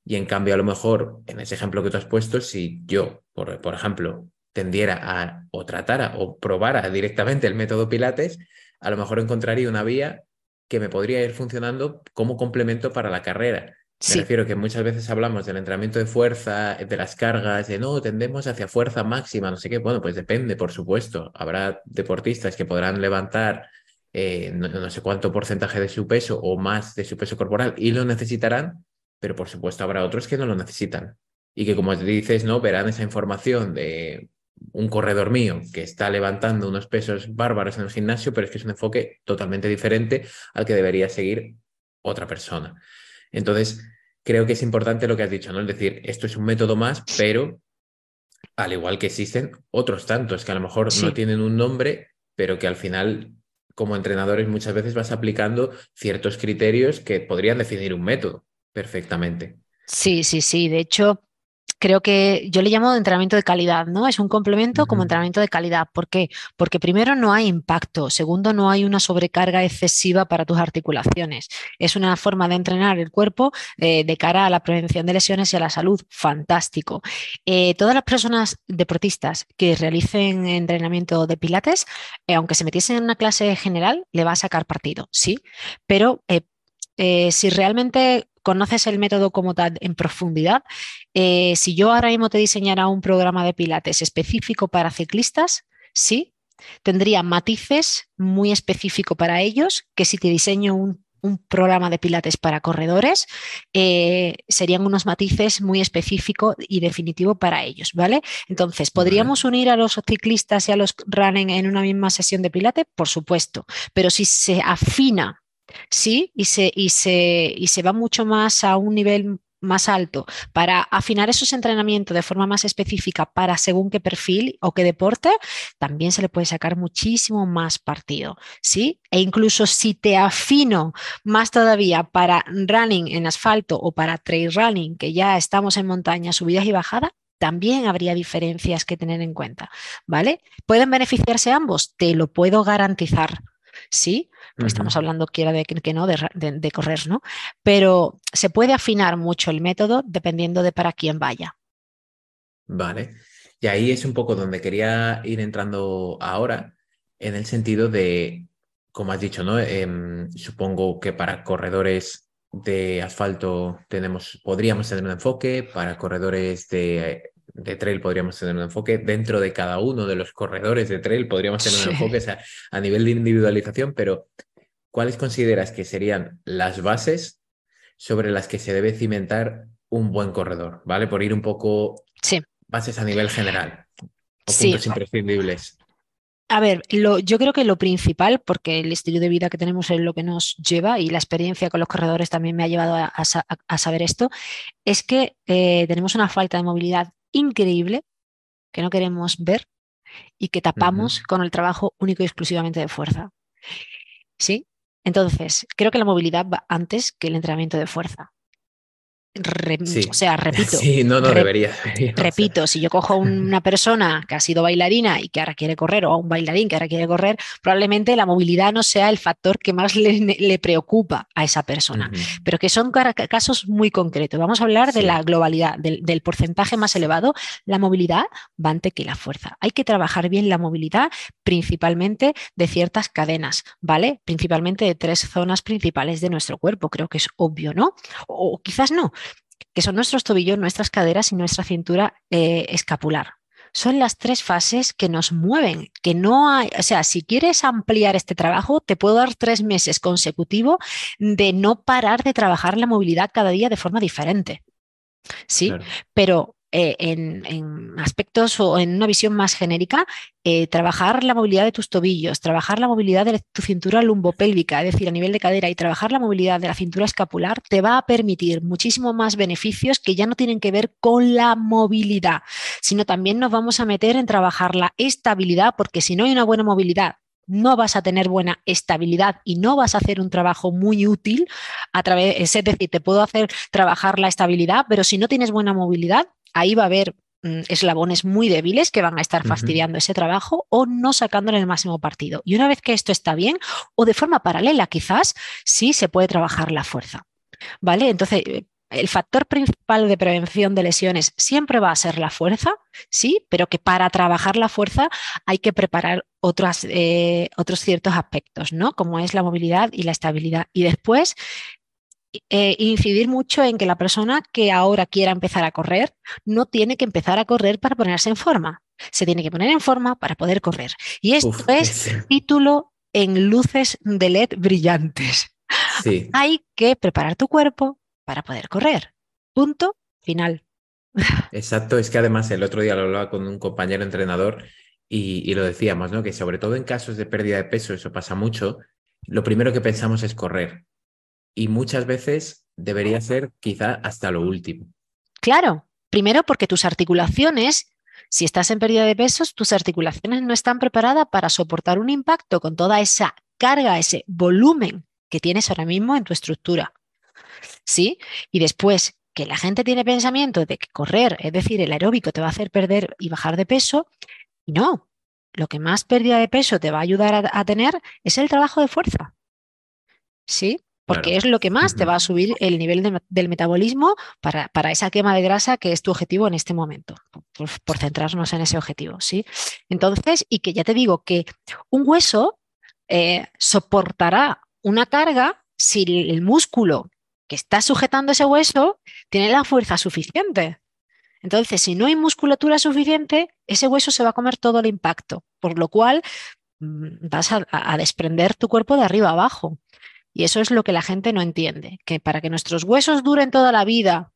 y en cambio a lo mejor en ese ejemplo que tú has puesto, si yo, por, por ejemplo, tendiera a o tratara o probara directamente el método Pilates, a lo mejor encontraría una vía que me podría ir funcionando como complemento para la carrera. Me refiero que muchas veces hablamos del entrenamiento de fuerza, de las cargas, de no, tendemos hacia fuerza máxima, no sé qué. Bueno, pues depende, por supuesto. Habrá deportistas que podrán levantar eh, no, sé cuánto porcentaje de su peso o más de su peso corporal y lo necesitarán, pero por supuesto habrá otros que no lo necesitan. Y que como dices, no, verán esa información de un corredor mío que está levantando unos pesos bárbaros en el gimnasio, pero es que es un enfoque totalmente diferente al que debería seguir otra persona. Entonces, creo que es importante lo que has dicho, ¿no? Es decir, esto es un método más, pero al igual que existen otros tantos que a lo mejor no tienen un nombre, pero que al final, como entrenadores, muchas veces vas aplicando ciertos criterios que podrían definir un método perfectamente.
Sí, sí, sí. De hecho, creo que yo le llamo entrenamiento de calidad, ¿no? Es un complemento como entrenamiento de calidad. ¿Por qué? Porque primero no hay impacto, segundo no hay una sobrecarga excesiva para tus articulaciones. Es una forma de entrenar el cuerpo eh, de cara a la prevención de lesiones y a la salud. Fantástico. Eh, todas las personas deportistas que realicen entrenamiento de pilates, eh, aunque se metiesen en una clase general, le va a sacar partido, sí, pero si realmente conoces el método como tal en profundidad, eh, si yo ahora mismo te diseñara un programa de pilates específico para ciclistas, sí, tendría matices muy específicos para ellos, que si te diseño un, programa de pilates para corredores, eh, serían unos matices muy específicos y definitivos para ellos, ¿vale? Entonces, ¿podríamos unir a los ciclistas y a los running en una misma sesión de pilates? Por supuesto, pero si se afina ¿sí? Y se, y, se, y se va mucho más a un nivel más alto para afinar esos entrenamientos de forma más específica para según qué perfil o qué deporte, también se le puede sacar muchísimo más partido, ¿sí? E incluso si te afino más todavía para running en asfalto o para trail running, que ya estamos en montaña, subidas y bajadas, también habría diferencias que tener en cuenta, ¿vale? ¿Pueden beneficiarse ambos? Te lo puedo garantizar, ¿sí? Pues estamos hablando quiera de que no, de, correr, ¿no? Pero se puede afinar mucho el método dependiendo de para quién vaya.
Vale. Y ahí es un poco donde quería ir entrando ahora, en el sentido de, como has dicho, ¿no? Em, supongo que para corredores de asfalto tenemos, podríamos tener un enfoque, para corredores de de trail podríamos tener un enfoque, dentro de cada uno de los corredores de trail podríamos tener un enfoque a nivel de individualización, pero ¿cuáles consideras que serían las bases sobre las que se debe cimentar un buen corredor? ¿Vale? Por ir un poco
sí.
bases a nivel general o puntos imprescindibles.
A ver, yo creo que lo principal, porque el estilo de vida que tenemos es lo que nos lleva y la experiencia con los corredores también me ha llevado a, saber esto, es que eh, tenemos una falta de movilidad increíble que no queremos ver y que tapamos con el trabajo único y exclusivamente de fuerza. ¿Sí? Entonces, creo que la movilidad va antes que el entrenamiento de fuerza. O sea, repito. <laughs>
Sí, no, no debería,
Repito, si yo cojo una persona que ha sido bailarina y que ahora quiere correr, o a un bailarín que ahora quiere correr, probablemente la movilidad no sea el factor que más le, preocupa a esa persona. Pero que son casos muy concretos. Vamos a hablar de la globalidad, del, del, porcentaje más elevado. La movilidad va ante que la fuerza. Hay que trabajar bien la movilidad, principalmente de ciertas cadenas, ¿vale? Principalmente de tres zonas principales de nuestro cuerpo. Creo que es obvio, ¿no? O quizás no que son nuestros tobillos, nuestras caderas y nuestra cintura eh, escapular. Son las tres fases que nos mueven, que no hay, o sea, si quieres ampliar este trabajo, te puedo dar tres meses consecutivos de no parar de trabajar la movilidad cada día de forma diferente. Sí, pero eh, en, aspectos o en una visión más genérica, eh, trabajar la movilidad de tus tobillos, trabajar la movilidad de tu cintura lumbopélvica, es decir, a nivel de cadera, y trabajar la movilidad de la cintura escapular, te va a permitir muchísimo más beneficios que ya no tienen que ver con la movilidad, sino también nos vamos a meter en trabajar la estabilidad, porque si no hay una buena movilidad no vas a tener buena estabilidad y no vas a hacer un trabajo muy útil a través, es decir, te puedo hacer trabajar la estabilidad, pero si no tienes buena movilidad, ahí va a haber mm, eslabones muy débiles que van a estar fastidiando ese trabajo o no sacándole el máximo partido. Y una vez que esto está bien, o de forma paralela quizás, sí se puede trabajar la fuerza. ¿Vale? Entonces, eh, el factor principal de prevención de lesiones siempre va a ser la fuerza, sí, pero que para trabajar la fuerza hay que preparar otras, eh, otros ciertos aspectos, ¿no? Como es la movilidad y la estabilidad. Y después eh, incidir mucho en que la persona que ahora quiera empezar a correr no tiene que empezar a correr para ponerse en forma. Se tiene que poner en forma para poder correr. Y esto es título en luces de LED brillantes. Hay que preparar tu cuerpo para poder correr. Punto final.
Exacto, es que además el otro día lo hablaba con un compañero entrenador y, y, lo decíamos, ¿no? Que sobre todo en casos de pérdida de peso, eso pasa mucho, lo primero que pensamos es correr y muchas veces debería ser quizá hasta lo último.
Claro, primero porque tus articulaciones, si estás en pérdida de pesos, tus articulaciones no están preparadas para soportar un impacto con toda esa carga, ese volumen que tienes ahora mismo en tu estructura. ¿Sí? Y después que la gente tiene pensamiento de que correr, es decir, el aeróbico te va a hacer perder y bajar de peso, y no, lo que más pérdida de peso te va a ayudar a, a tener es el trabajo de fuerza. ¿Sí? porque es lo que más te va a subir el nivel del metabolismo para, para, esa quema de grasa que es tu objetivo en este momento, por, centrarnos en ese objetivo, ¿sí? Entonces, y que ya te digo que un hueso eh, soportará una carga si el músculo que está sujetando ese hueso tiene la fuerza suficiente. Entonces, si no hay musculatura suficiente, ese hueso se va a comer todo el impacto, por lo cual mm, vas a desprender tu cuerpo de arriba abajo. Y eso es lo que la gente no entiende, que para que nuestros huesos duren toda la vida,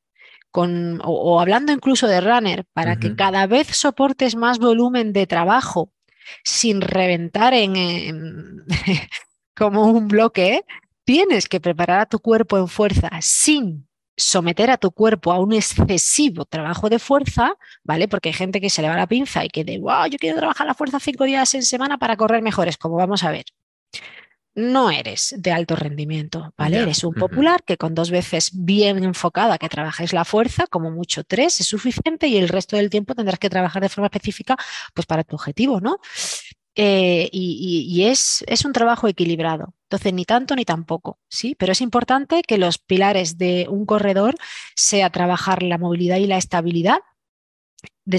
con, o, hablando incluso de runner, para que cada vez soportes más volumen de trabajo sin reventar en, <laughs> como un bloque, tienes que preparar a tu cuerpo en fuerza sin someter a tu cuerpo a un excesivo trabajo de fuerza, ¿vale? Porque hay gente que se le va la pinza y que de, wow, yo quiero trabajar la fuerza cinco días en semana para correr mejores, como vamos a ver no eres de alto rendimiento, ¿vale? Eres un popular que con dos veces bien enfocada que trabajes la fuerza, como mucho tres, es suficiente y el resto del tiempo tendrás que trabajar de forma específica pues para tu objetivo, ¿no? Eh, y, es, es, un trabajo equilibrado. Entonces, ni tanto ni tampoco, ¿sí? Pero es importante que los pilares de un corredor sea trabajar la movilidad y la estabilidad,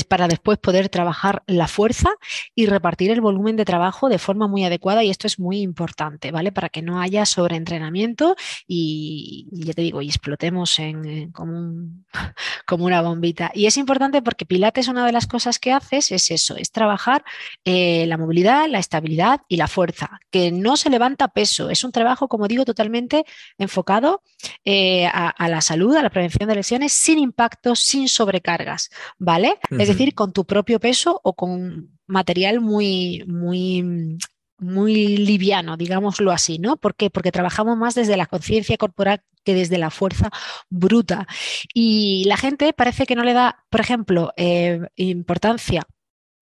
para después poder trabajar la fuerza y repartir el volumen de trabajo de forma muy adecuada y esto es muy importante, ¿vale? Para que no haya sobreentrenamiento y, ya te digo, y explotemos en, <laughs> como, una bombita. Y es importante porque Pilates una de las cosas que haces es eso, es trabajar eh, la movilidad, la estabilidad y la fuerza, que no se levanta peso, es un trabajo, como digo, totalmente enfocado eh, a, la salud, a la prevención de lesiones, sin impactos, sin sobrecargas, ¿vale? Es decir, con tu propio peso o con material muy, muy, muy liviano, digámoslo así, ¿no? ¿Por qué? Porque trabajamos más desde la conciencia corporal que desde la fuerza bruta. Y la gente parece que no le da, por ejemplo, eh, importancia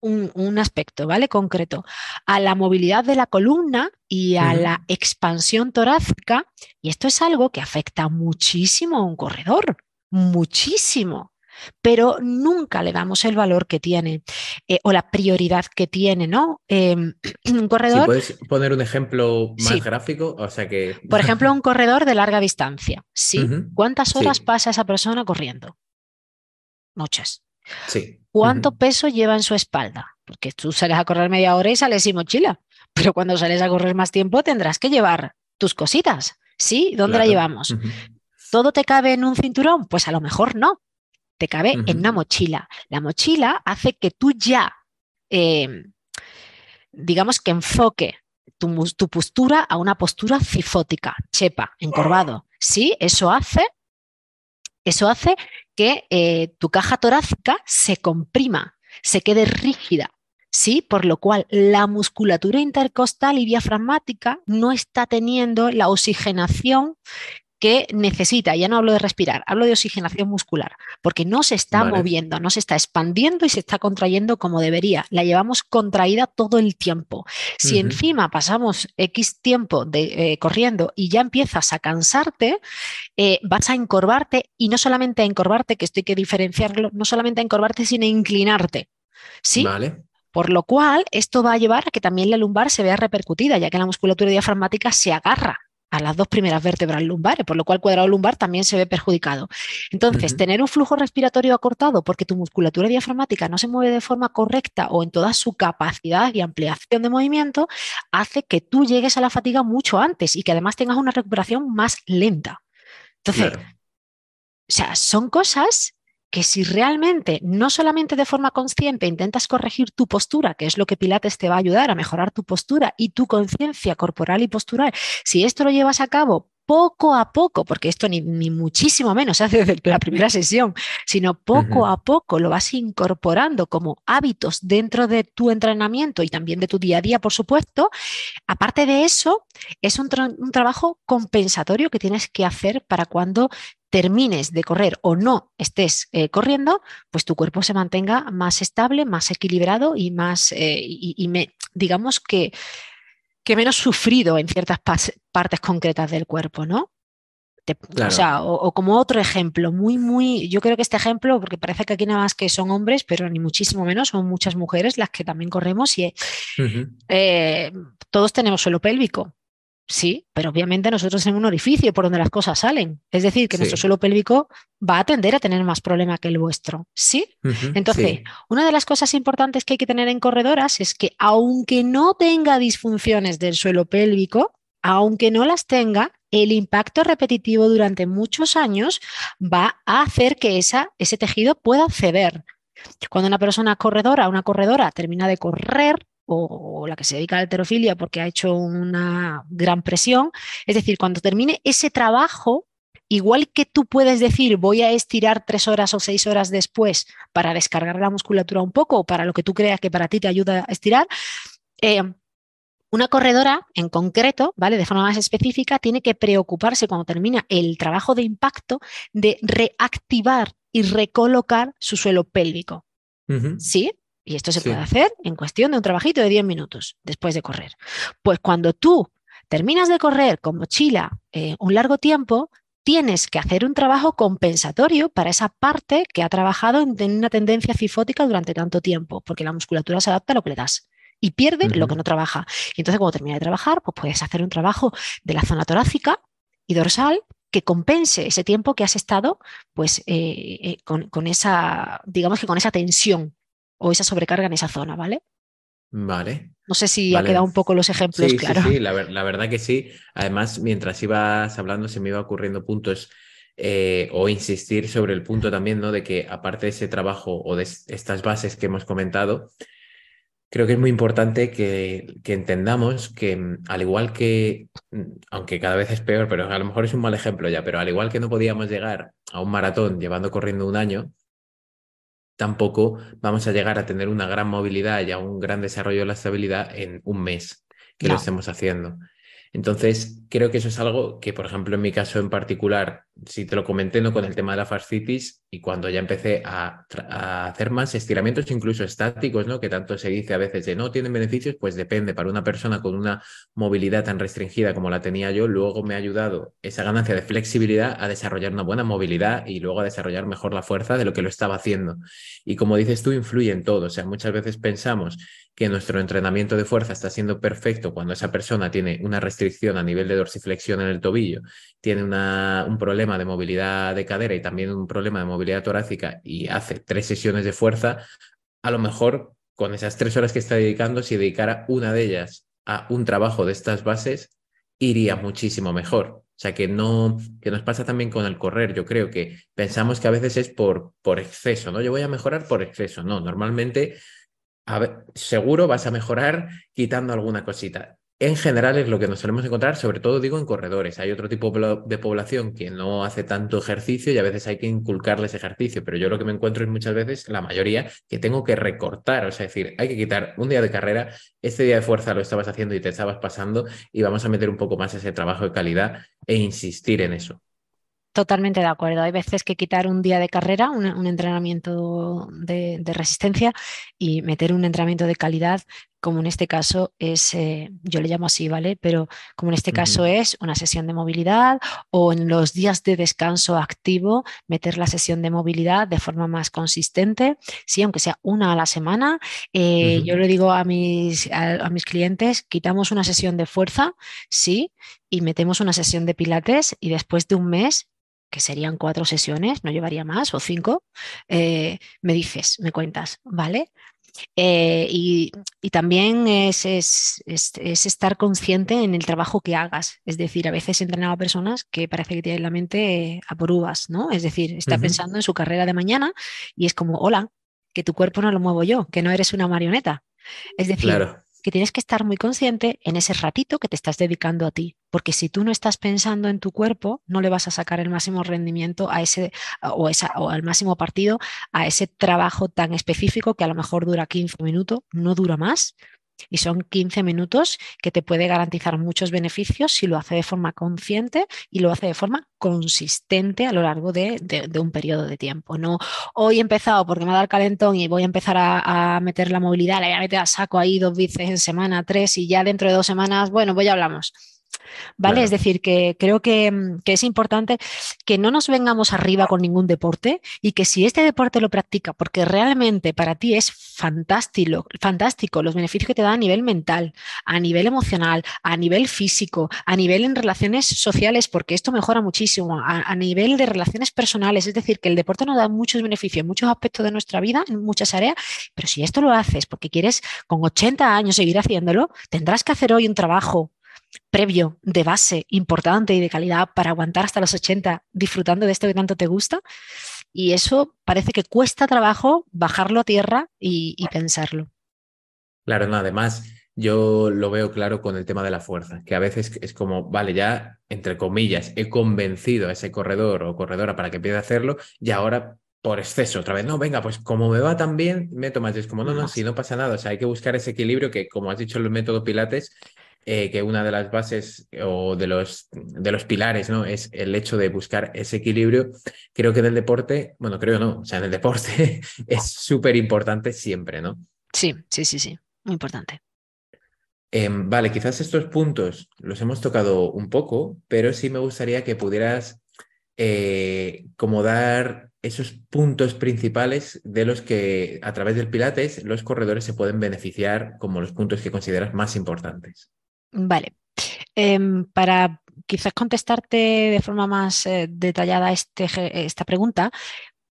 un, aspecto, ¿vale? Concreto, a la movilidad de la columna y a la expansión torácica, y esto es algo que afecta muchísimo a un corredor. muchísimo pero nunca le damos el valor que tiene eh, o la prioridad que tiene, ¿no?
Em, <clears throat> un corredor. puedes poner un ejemplo más gráfico, o sea que.
Por ejemplo, un corredor de larga distancia. Sí. ¿Cuántas horas pasa esa persona corriendo? Muchas.
Sí.
¿Cuánto peso lleva en su espalda? Porque tú sales a correr media hora y sales sin mochila, pero cuando sales a correr más tiempo tendrás que llevar tus cositas. ¿Sí? ¿Dónde la llevamos? ¿Todo te cabe en un cinturón? Pues a lo mejor no te cabe en una mochila. La mochila hace que tú ya, em, digamos que enfoque tu, tu, postura a una postura cifótica, chepa, encorvado. Sí, eso hace, eso hace que eh, tu caja torácica se comprima, se quede rígida. ¿sí? Por lo cual la musculatura intercostal y diafragmática no está teniendo la oxigenación que necesita, ya no hablo de respirar, hablo de oxigenación muscular, porque no se está moviendo, no se está expandiendo y se está contrayendo como debería. La llevamos contraída todo el tiempo. Si encima pasamos X tiempo de, eh, corriendo y ya empiezas a cansarte, eh, vas a encorvarte y no solamente a encorvarte, que esto hay que diferenciarlo, no solamente a encorvarte, sino a inclinarte. ¿Sí?
Vale.
Por lo cual, esto va a llevar a que también la lumbar se vea repercutida, ya que la musculatura diafragmática se agarra a las dos primeras vértebras lumbares, por lo cual el cuadrado lumbar también se ve perjudicado. Entonces, tener un flujo respiratorio acortado porque tu musculatura diafragmática no se mueve de forma correcta o en toda su capacidad y ampliación de movimiento, hace que tú llegues a la fatiga mucho antes y que además tengas una recuperación más lenta. Entonces, o sea, son cosas que si realmente no solamente de forma consciente intentas corregir tu postura, que es lo que Pilates te va a ayudar a mejorar tu postura y tu conciencia corporal y postural, si esto lo llevas a cabo poco a poco, porque esto ni, muchísimo menos se <laughs> hace desde la primera sesión, sino poco a poco lo vas incorporando como hábitos dentro de tu entrenamiento y también de tu día a día, por supuesto. Aparte de eso, es un, un trabajo compensatorio que tienes que hacer para cuando termines de correr o no estés eh, corriendo, pues tu cuerpo se mantenga más estable, más equilibrado y más, eh, y, me, digamos que, que menos sufrido en ciertas partes concretas del cuerpo, ¿no? O sea, o, como otro ejemplo, muy, muy, yo creo que este ejemplo, porque parece que aquí nada más que son hombres, pero ni muchísimo menos, son muchas mujeres las que también corremos y eh, todos tenemos suelo pélvico. Sí, pero obviamente nosotros tenemos un orificio por donde las cosas salen. Es decir, que nuestro suelo pélvico va a tender a tener más problema que el vuestro. ¿Sí? Entonces, una de las cosas importantes que hay que tener en corredoras es que aunque no tenga disfunciones del suelo pélvico, aunque no las tenga, el impacto repetitivo durante muchos años va a hacer que esa, ese tejido pueda ceder. Cuando una persona corredora, una corredora termina de correr, o, la que se dedica a la alterofilia porque ha hecho una gran presión. Es decir, cuando termine ese trabajo, igual que tú puedes decir voy a estirar tres horas o seis horas después para descargar la musculatura un poco o para lo que tú creas que para ti te ayuda a estirar, eh, una corredora en concreto, ¿vale? De forma más específica, tiene que preocuparse cuando termina el trabajo de impacto de reactivar y recolocar su suelo pélvico. ¿Sí? Y esto se puede hacer en cuestión de un trabajito de 10 minutos después de correr. Pues cuando tú terminas de correr con mochila eh, un largo tiempo, tienes que hacer un trabajo compensatorio para esa parte que ha trabajado en, una tendencia cifótica durante tanto tiempo, porque la musculatura se adapta a lo que le das y pierde lo que no trabaja. Y entonces cuando termina de trabajar, pues puedes hacer un trabajo de la zona torácica y dorsal que compense ese tiempo que has estado pues eh, eh, con, con, esa, digamos que con esa tensión o esa sobrecarga en esa zona, ¿vale?
Vale.
No sé si ha quedado un poco los ejemplos
sí,
claro.
Sí, sí, la, verdad que sí. Además, mientras ibas hablando, se me iba ocurriendo puntos eh, o insistir sobre el punto también, ¿no? De que aparte de ese trabajo o de estas bases que hemos comentado, creo que es muy importante que, que entendamos que, mm, al igual que, mm, aunque cada vez es peor, pero a lo mejor es un mal ejemplo ya, pero al igual que no podíamos llegar a un maratón llevando corriendo un año, tampoco vamos a llegar a tener una gran movilidad y a un gran desarrollo de la estabilidad en un mes que lo estemos haciendo. Entonces, creo que eso es algo que, por ejemplo, en mi caso en particular, si te lo comenté ¿no? con el tema de la fascitis, y cuando ya empecé a, hacer más estiramientos, incluso estáticos, ¿no? Que tanto se dice a veces de no tienen beneficios, pues depende. Para una persona con una movilidad tan restringida como la tenía yo, luego me ha ayudado esa ganancia de flexibilidad a desarrollar una buena movilidad y luego a desarrollar mejor la fuerza de lo que lo estaba haciendo. Y como dices tú, influye en todo. O sea, muchas veces pensamos que nuestro entrenamiento de fuerza está siendo perfecto cuando esa persona tiene una restricción a nivel de dorsiflexión en el tobillo, tiene una, un problema de movilidad de cadera y también un problema de movilidad torácica y hace tres sesiones de fuerza, a lo mejor con esas tres horas que está dedicando, si dedicara una de ellas a un trabajo de estas bases, iría muchísimo mejor. O sea, que no, que nos pasa también con el correr. Yo creo que pensamos que a veces es por, por exceso, ¿no? Yo voy a mejorar por exceso. No, normalmente seguro vas a mejorar quitando alguna cosita. En general es lo que nos solemos encontrar, sobre todo digo en corredores. Hay otro tipo de población que no hace tanto ejercicio y a veces hay que inculcarles ejercicio, pero yo lo que me encuentro es muchas veces, la mayoría, que tengo que recortar, o sea, decir, hay que quitar un día de carrera, este día de fuerza lo estabas haciendo y te estabas pasando y vamos a meter un poco más ese trabajo de calidad e insistir en eso.
Totalmente de acuerdo. Hay veces que quitar un día de carrera, un, entrenamiento de, resistencia y meter un entrenamiento de calidad, como en este caso es, eh, yo le llamo así, ¿vale? Pero como en este caso es una sesión de movilidad o en los días de descanso activo, meter la sesión de movilidad de forma más consistente, sí, aunque sea una a la semana. Eh, yo le digo a mis, a mis clientes, quitamos una sesión de fuerza, sí, y metemos una sesión de pilates y después de un mes que serían cuatro sesiones, no llevaría más, o cinco, eh, me dices, me cuentas, ¿vale? Eh, y, también es, es, estar consciente en el trabajo que hagas. Es decir, a veces he entrenado a personas que parece que tienen la mente a por uvas, ¿no? Es decir, está pensando en su carrera de mañana y es como, hola, que tu cuerpo no lo muevo yo, que no eres una marioneta. Es decir, claro que tienes que estar muy consciente en ese ratito que te estás dedicando a ti, porque si tú no estás pensando en tu cuerpo, no le vas a sacar el máximo rendimiento a ese o, esa, o al máximo partido a ese trabajo tan específico que a lo mejor dura 15 minutos, no dura más, y son 15 minutos que te puede garantizar muchos beneficios si lo hace de forma consciente y lo hace de forma consistente a lo largo de, un periodo de tiempo. No hoy he empezado porque me ha dado el calentón y voy a empezar a, meter la movilidad, le voy a meter a saco ahí dos veces en semana, tres y ya dentro de dos semanas, bueno, pues ya hablamos. ¿Vale? Es decir, que creo mm, que, es importante que no nos vengamos arriba con ningún deporte y que si este deporte lo practica, porque realmente para ti es fantástico, fantástico los beneficios que te da a nivel mental, a nivel emocional, a nivel físico, a nivel en relaciones sociales, porque esto mejora muchísimo, a, a nivel de relaciones personales, es decir, que el deporte nos da muchos beneficios en muchos aspectos de nuestra vida, en muchas áreas, pero si esto lo haces porque quieres con 80 años seguir haciéndolo, tendrás que hacer hoy un trabajo previo de base importante y de calidad para aguantar hasta los 80 disfrutando de esto que tanto te gusta. Y eso parece que cuesta trabajo bajarlo a tierra y, pensarlo.
Claro, no, además yo lo veo claro con el tema de la fuerza, que a veces es como, vale, ya, entre comillas, he convencido a ese corredor o corredora para que empiece a hacerlo y ahora por exceso otra vez, no, venga, pues como me va tan bien, meto más. Y es como, no, no, si no pasa nada, o sea, hay que buscar ese equilibrio que, como has dicho, el método Pilates eh, que una de las bases o de los, de los pilares ¿no? es el hecho de buscar ese equilibrio. Creo que en el deporte, bueno, creo no, o sea, en el deporte <laughs> es súper importante siempre, ¿no?
Sí, sí, sí, sí, muy importante.
Em, vale, quizás estos puntos los hemos tocado un poco, pero sí me gustaría que pudieras eh, como dar esos puntos principales de los que a través del Pilates los corredores se pueden beneficiar como los puntos que consideras más importantes.
Vale. Em, para quizás contestarte de forma más eh, detallada este, esta pregunta,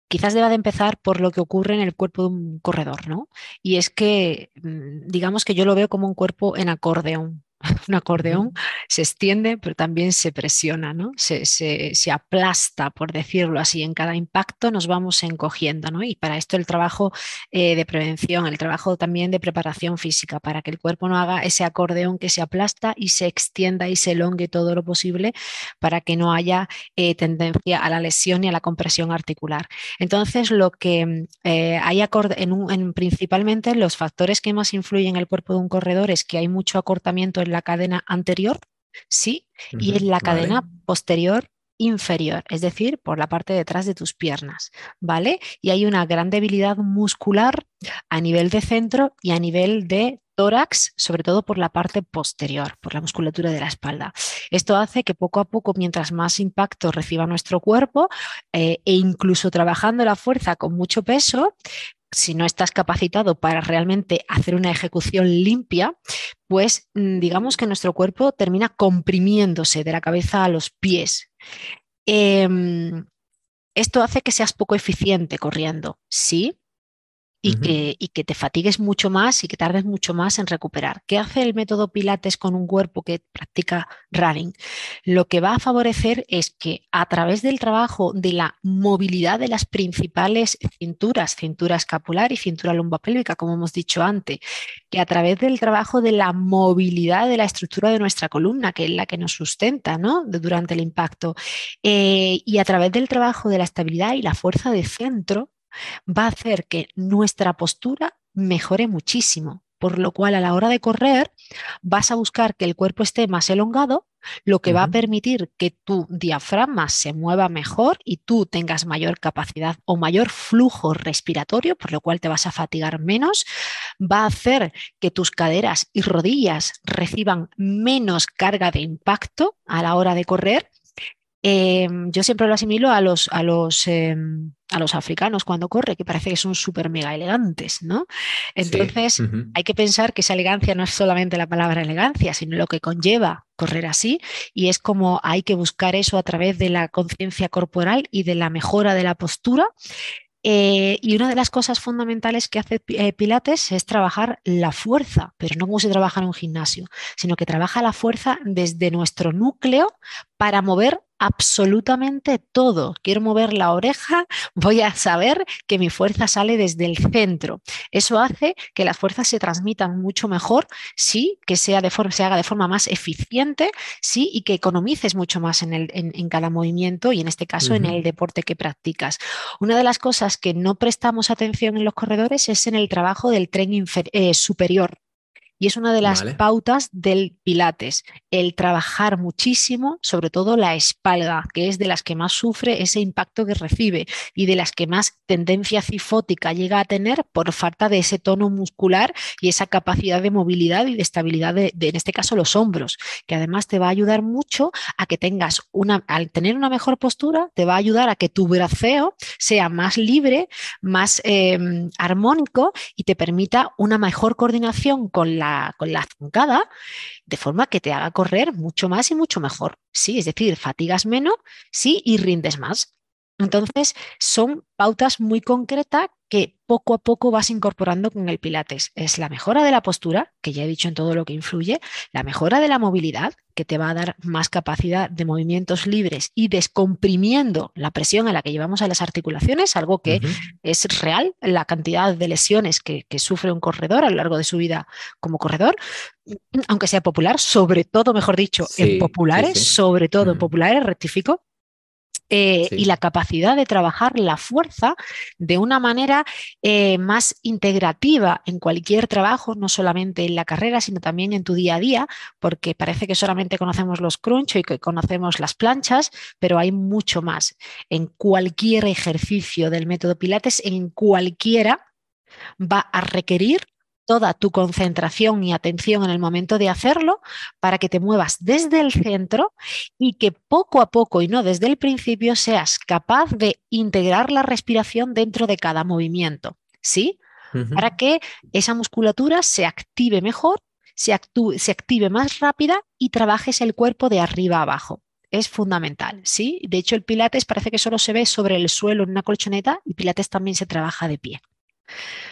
quizás deba de empezar por lo que ocurre en el cuerpo de un corredor, ¿no? Y es que, mm, digamos que yo lo veo como un cuerpo en acordeón, un acordeón se extiende, pero también se presiona, ¿no? Se, se, aplasta, por decirlo así. En cada impacto nos vamos encogiendo, ¿no? Y para esto el trabajo eh, de prevención, el trabajo también de preparación física, para que el cuerpo no haga ese acordeón que se aplasta y se extienda y se elongue todo lo posible para que no haya eh, tendencia a la lesión y a la compresión articular. Entonces, lo que eh, hay en, en principalmente los factores que más influyen en el cuerpo de un corredor es que hay mucho acortamiento en la cadena anterior, sí, y en la cadena posterior inferior, es decir, por la parte de detrás de tus piernas, ¿vale? Y hay una gran debilidad muscular a nivel de centro y a nivel de tórax, sobre todo por la parte posterior, por la musculatura de la espalda. Esto hace que poco a poco, mientras más impacto reciba nuestro cuerpo eh, e incluso trabajando la fuerza con mucho peso, si no estás capacitado para realmente hacer una ejecución limpia, pues mm, digamos que nuestro cuerpo termina comprimiéndose de la cabeza a los pies. Em, esto hace que seas poco eficiente corriendo, sí, y, que, te fatigues mucho más y que tardes mucho más en recuperar. ¿Qué hace el método Pilates con un cuerpo que practica running? Lo que va a favorecer es que a través del trabajo de la movilidad de las principales cinturas, cintura escapular y cintura lumbopélvica, como hemos dicho antes, que a través del trabajo de la movilidad de la estructura de nuestra columna, que es la que nos sustenta ¿no? durante el impacto, eh, y a través del trabajo de la estabilidad y la fuerza de centro, va a hacer que nuestra postura mejore muchísimo, por lo cual a la hora de correr vas a buscar que el cuerpo esté más elongado, lo que va a permitir que tu diafragma se mueva mejor y tú tengas mayor capacidad o mayor flujo respiratorio, por lo cual te vas a fatigar menos, va a hacer que tus caderas y rodillas reciban menos carga de impacto a la hora de correr Em, yo siempre lo asimilo a los, a los, em, a los africanos cuando corre, que parece que son súper mega elegantes, ¿no? Entonces, hay que pensar que esa elegancia no es solamente la palabra elegancia, sino lo que conlleva correr así, y es como hay que buscar eso a través de la conciencia corporal y de la mejora de la postura. Eh, y una de las cosas fundamentales que hace eh, Pilates es trabajar la fuerza, pero no como se trabaja en un gimnasio, sino que trabaja la fuerza desde nuestro núcleo para mover absolutamente todo. Quiero mover la oreja, <laughs> voy a saber que mi fuerza sale desde el centro. Eso hace que las fuerzas se transmitan mucho mejor, sí, que sea de forma, se haga de forma más eficiente, sí, y que economices mucho más en, el, en, cada movimiento y en este caso en el deporte que practicas. Una de las cosas que no prestamos atención en los corredores es en el trabajo del tren eh, superior. Y es una de las pautas del Pilates, el trabajar muchísimo, sobre todo la espalda, que es de las que más sufre ese impacto que recibe y de las que más tendencia cifótica llega a tener por falta de ese tono muscular y esa capacidad de movilidad y de estabilidad de, en este caso, los hombros, que además te va a ayudar mucho a que tengas una, al tener una mejor postura, te va a ayudar a que tu braceo sea más libre, más em, armónico y te permita una mejor coordinación con la con la zancada, de forma que te haga correr mucho más y mucho mejor. Sí, es decir, fatigas menos, sí, y rindes más. Entonces, son pautas muy concretas que poco a poco vas incorporando con el Pilates. Es la mejora de la postura, que ya he dicho en todo lo que influye, la mejora de la movilidad, que te va a dar más capacidad de movimientos libres y descomprimiendo la presión a la que llevamos a las articulaciones, algo que es real, la cantidad de lesiones que, sufre un corredor a lo largo de su vida como corredor, aunque sea popular, sobre todo, mejor dicho, en populares, sobre todo en populares, rectifico, eh, y la capacidad de trabajar la fuerza de una manera eh, más integrativa en cualquier trabajo, no solamente en la carrera, sino también en tu día a día, porque parece que solamente conocemos los crunch y que conocemos las planchas, pero hay mucho más. En cualquier ejercicio del método Pilates, en cualquiera, va a requerir toda tu concentración y atención en el momento de hacerlo para que te muevas desde el centro y que poco a poco y no desde el principio seas capaz de integrar la respiración dentro de cada movimiento, ¿sí? Para que esa musculatura se active mejor, se, se active más rápida y trabajes el cuerpo de arriba abajo es fundamental, ¿sí? De hecho, el Pilates parece que solo se ve sobre el suelo en una colchoneta y Pilates también se trabaja de pie.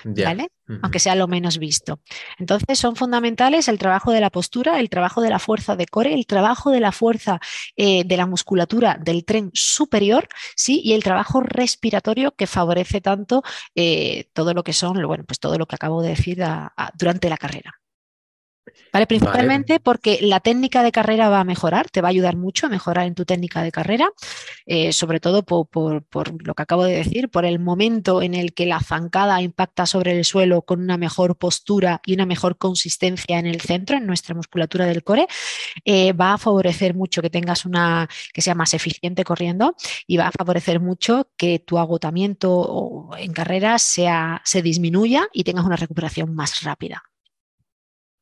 ¿Vale? Aunque sea lo menos visto. Entonces son fundamentales el trabajo de la postura, el trabajo de la fuerza de core, el trabajo de la fuerza eh, de la musculatura del tren superior, ¿sí? Y el trabajo respiratorio que favorece tanto eh, todo lo que son, bueno, pues todo lo que acabo de decir durante la carrera. ¿Vale? Principalmente porque la técnica de carrera va a mejorar, te va a ayudar mucho a mejorar en tu técnica de carrera, eh, sobre todo por, por, lo que acabo de decir, por el momento en el que la zancada impacta sobre el suelo con una mejor postura y una mejor consistencia en el centro, en nuestra musculatura del core, eh, va a favorecer mucho que tengas una que sea más eficiente corriendo y va a favorecer mucho que tu agotamiento en carrera sea, se disminuya y tengas una recuperación más rápida.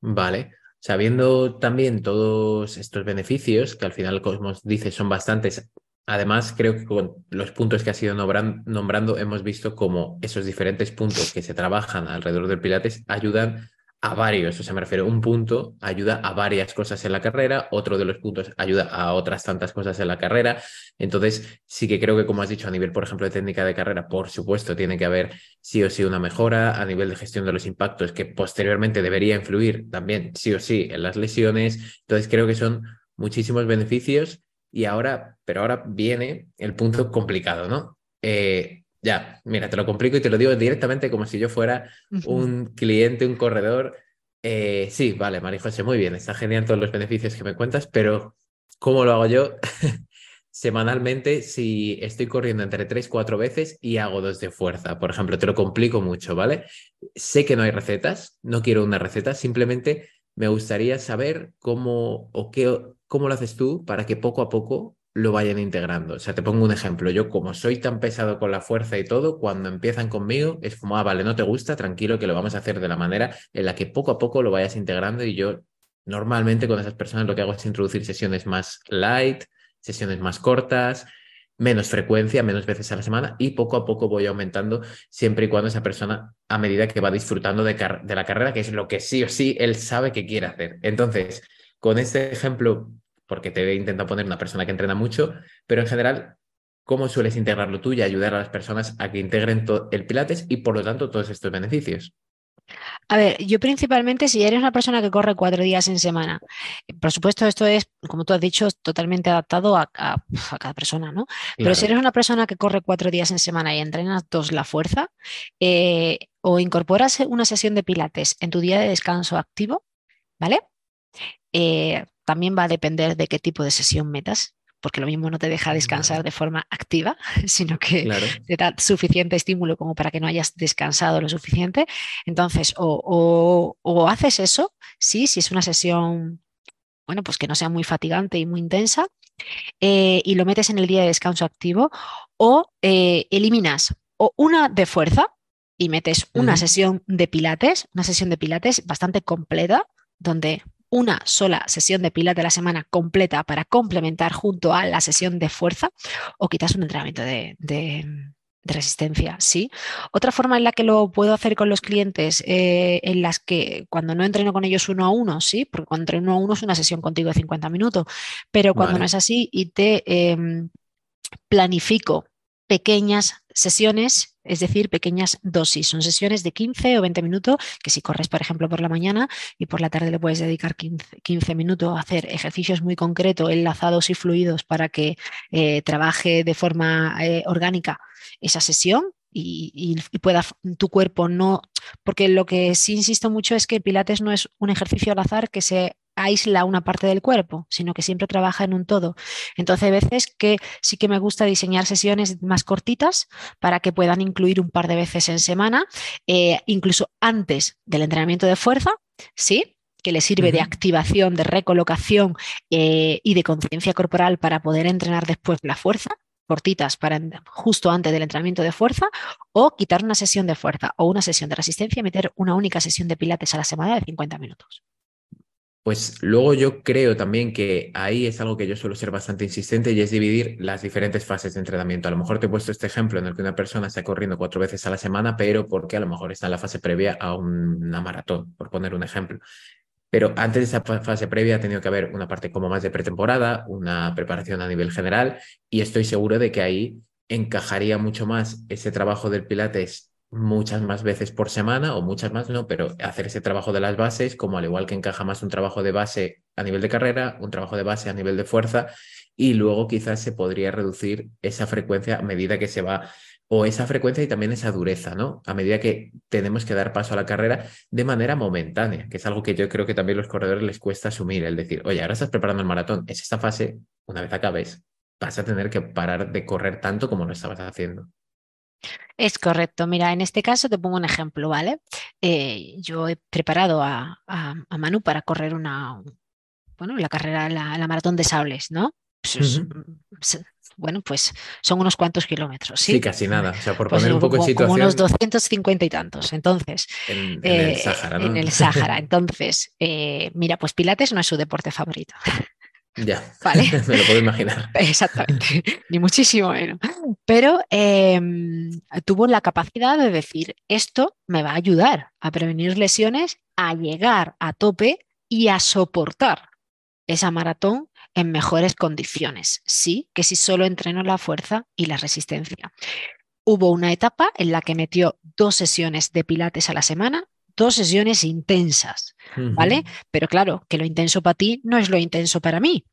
Vale. Sabiendo también todos estos beneficios, que al final, como dice, son bastantes, además creo que con los puntos que ha sido nombrando hemos visto como esos diferentes puntos que se trabajan alrededor del Pilates ayudan a varios, o sea, me refiero, un punto ayuda a varias cosas en la carrera, otro de los puntos ayuda a otras tantas cosas en la carrera. Entonces, sí que creo que, como has dicho, a nivel, por ejemplo, de técnica de carrera, por supuesto, tiene que haber sí o sí una mejora a nivel de gestión de los impactos que posteriormente debería influir también sí o sí en las lesiones. Entonces, creo que son muchísimos beneficios y ahora, pero ahora viene el punto complicado, ¿no? Eh, ya, mira, te lo complico y te lo digo directamente como si yo fuera un cliente, un corredor. Eh, sí, vale, María José, muy bien, está genial todos los beneficios que me cuentas, pero ¿cómo lo hago yo? <laughs> Semanalmente, si estoy corriendo entre 3, 4 veces y hago dos de fuerza, por ejemplo, te lo complico mucho, ¿vale? Sé que no hay recetas, no quiero una receta, simplemente me gustaría saber cómo o qué, cómo lo haces tú para que poco a poco lo vayan integrando. O sea, te pongo un ejemplo. Yo, como soy tan pesado con la fuerza y todo, cuando empiezan conmigo es como, ah, vale, no te gusta, tranquilo, que lo vamos a hacer de la manera en la que poco a poco lo vayas integrando. Y yo, normalmente con esas personas lo que hago es introducir sesiones más light, sesiones más cortas, menos frecuencia, menos veces a la semana y poco a poco voy aumentando siempre y cuando esa persona, a medida que va disfrutando de, la carrera, que es lo que sí o sí él sabe que quiere hacer. Entonces, con este ejemplo porque te he intentado poner una persona que entrena mucho, pero en general, ¿cómo sueles integrarlo tú y ayudar a las personas a que integren el Pilates y por lo tanto todos estos beneficios?
A ver, yo principalmente, si eres una persona que corre cuatro días en semana, por supuesto esto es, como tú has dicho, totalmente adaptado a, cada persona, ¿no? Pero si eres una persona que corre cuatro días en semana y entrenas dos la fuerza, eh, o incorporas una sesión de pilates en tu día de descanso activo, ¿vale? Eh, también va a depender de qué tipo de sesión metas, porque lo mismo no te deja descansar de forma activa, <laughs> sino que te da suficiente estímulo como para que no hayas descansado lo suficiente. Entonces, o, haces eso, sí, si es una sesión, bueno, pues que no sea muy fatigante y muy intensa, eh, y lo metes en el día de descanso activo, o eh, eliminas o una de fuerza y metes una sesión de pilates, una sesión de pilates bastante completa, donde una sola sesión de pilates de la semana completa para complementar junto a la sesión de fuerza o quizás un entrenamiento de, resistencia, sí. Otra forma en la que lo puedo hacer con los clientes, eh, en las que cuando no entreno con ellos uno a uno, sí, porque cuando entreno uno a uno es una sesión contigo de 50 minutos, pero cuando no es así y te em, planifico pequeñas sesiones, es decir, pequeñas dosis. Son sesiones de 15 o 20 minutos que si corres, por ejemplo, por la mañana y por la tarde le puedes dedicar 15, minutos a hacer ejercicios muy concretos, enlazados y fluidos para que eh, trabaje de forma eh, orgánica esa sesión y, pueda tu cuerpo no, porque lo que sí insisto mucho es que Pilates no es un ejercicio al azar que se aísla una parte del cuerpo, sino que siempre trabaja en un todo. Entonces, hay veces que sí que me gusta diseñar sesiones más cortitas para que puedan incluir un par de veces en semana, eh, incluso antes del entrenamiento de fuerza, ¿sí? que le sirve de activación, de recolocación eh, y de conciencia corporal para poder entrenar después la fuerza, cortitas para justo antes del entrenamiento de fuerza, o quitar una sesión de fuerza o una sesión de resistencia y meter una única sesión de pilates a la semana de 50 minutos.
Pues luego yo creo también que ahí es algo que yo suelo ser bastante insistente y es dividir las diferentes fases de entrenamiento. A lo mejor te he puesto este ejemplo en el que una persona está corriendo cuatro veces a la semana, pero porque a lo mejor está en la fase previa a una maratón, por poner un ejemplo. Pero antes de esa fase previa ha tenido que haber una parte como más de pretemporada, una preparación a nivel general y estoy seguro de que ahí encajaría mucho más ese trabajo del Pilates muchas más veces por semana o muchas más, no, pero hacer ese trabajo de las bases, como al igual que encaja más un trabajo de base a nivel de carrera, un trabajo de base a nivel de fuerza, y luego quizás se podría reducir esa frecuencia a medida que se va o esa frecuencia y también esa dureza, ¿no? A medida que tenemos que dar paso a la carrera de manera momentánea, que es algo que yo creo que también a los corredores les cuesta asumir, el decir, oye, ahora estás preparando el maratón, es esta fase, una vez acabes, vas a tener que parar de correr tanto como lo estabas haciendo.
Es correcto. Mira, en este caso te pongo un ejemplo, ¿vale? Eh, yo he preparado a, Manu para correr una, bueno, la carrera, la, maratón de sables, ¿no? Pues bueno, pues son unos cuantos kilómetros. Sí,
casi nada. O sea, por pues poner un poco de situación.
Como unos 250 y tantos. Entonces.
En, el eh, Sáhara, ¿no?
En el Sáhara. Entonces, eh, mira, pues Pilates no es su deporte favorito.
Ya, ¿Vale? <laughs> me lo puedo imaginar. <laughs>
Exactamente, ni muchísimo menos. Pero em, tuvo la capacidad de decir, esto me va a ayudar a prevenir lesiones, a llegar a tope y a soportar esa maratón en mejores condiciones. Sí, que si solo entreno la fuerza y la resistencia. Hubo una etapa en la que metió dos sesiones de pilates a la semana, dos sesiones intensas, ¿vale? Pero claro, que lo intenso para ti no es lo intenso para mí.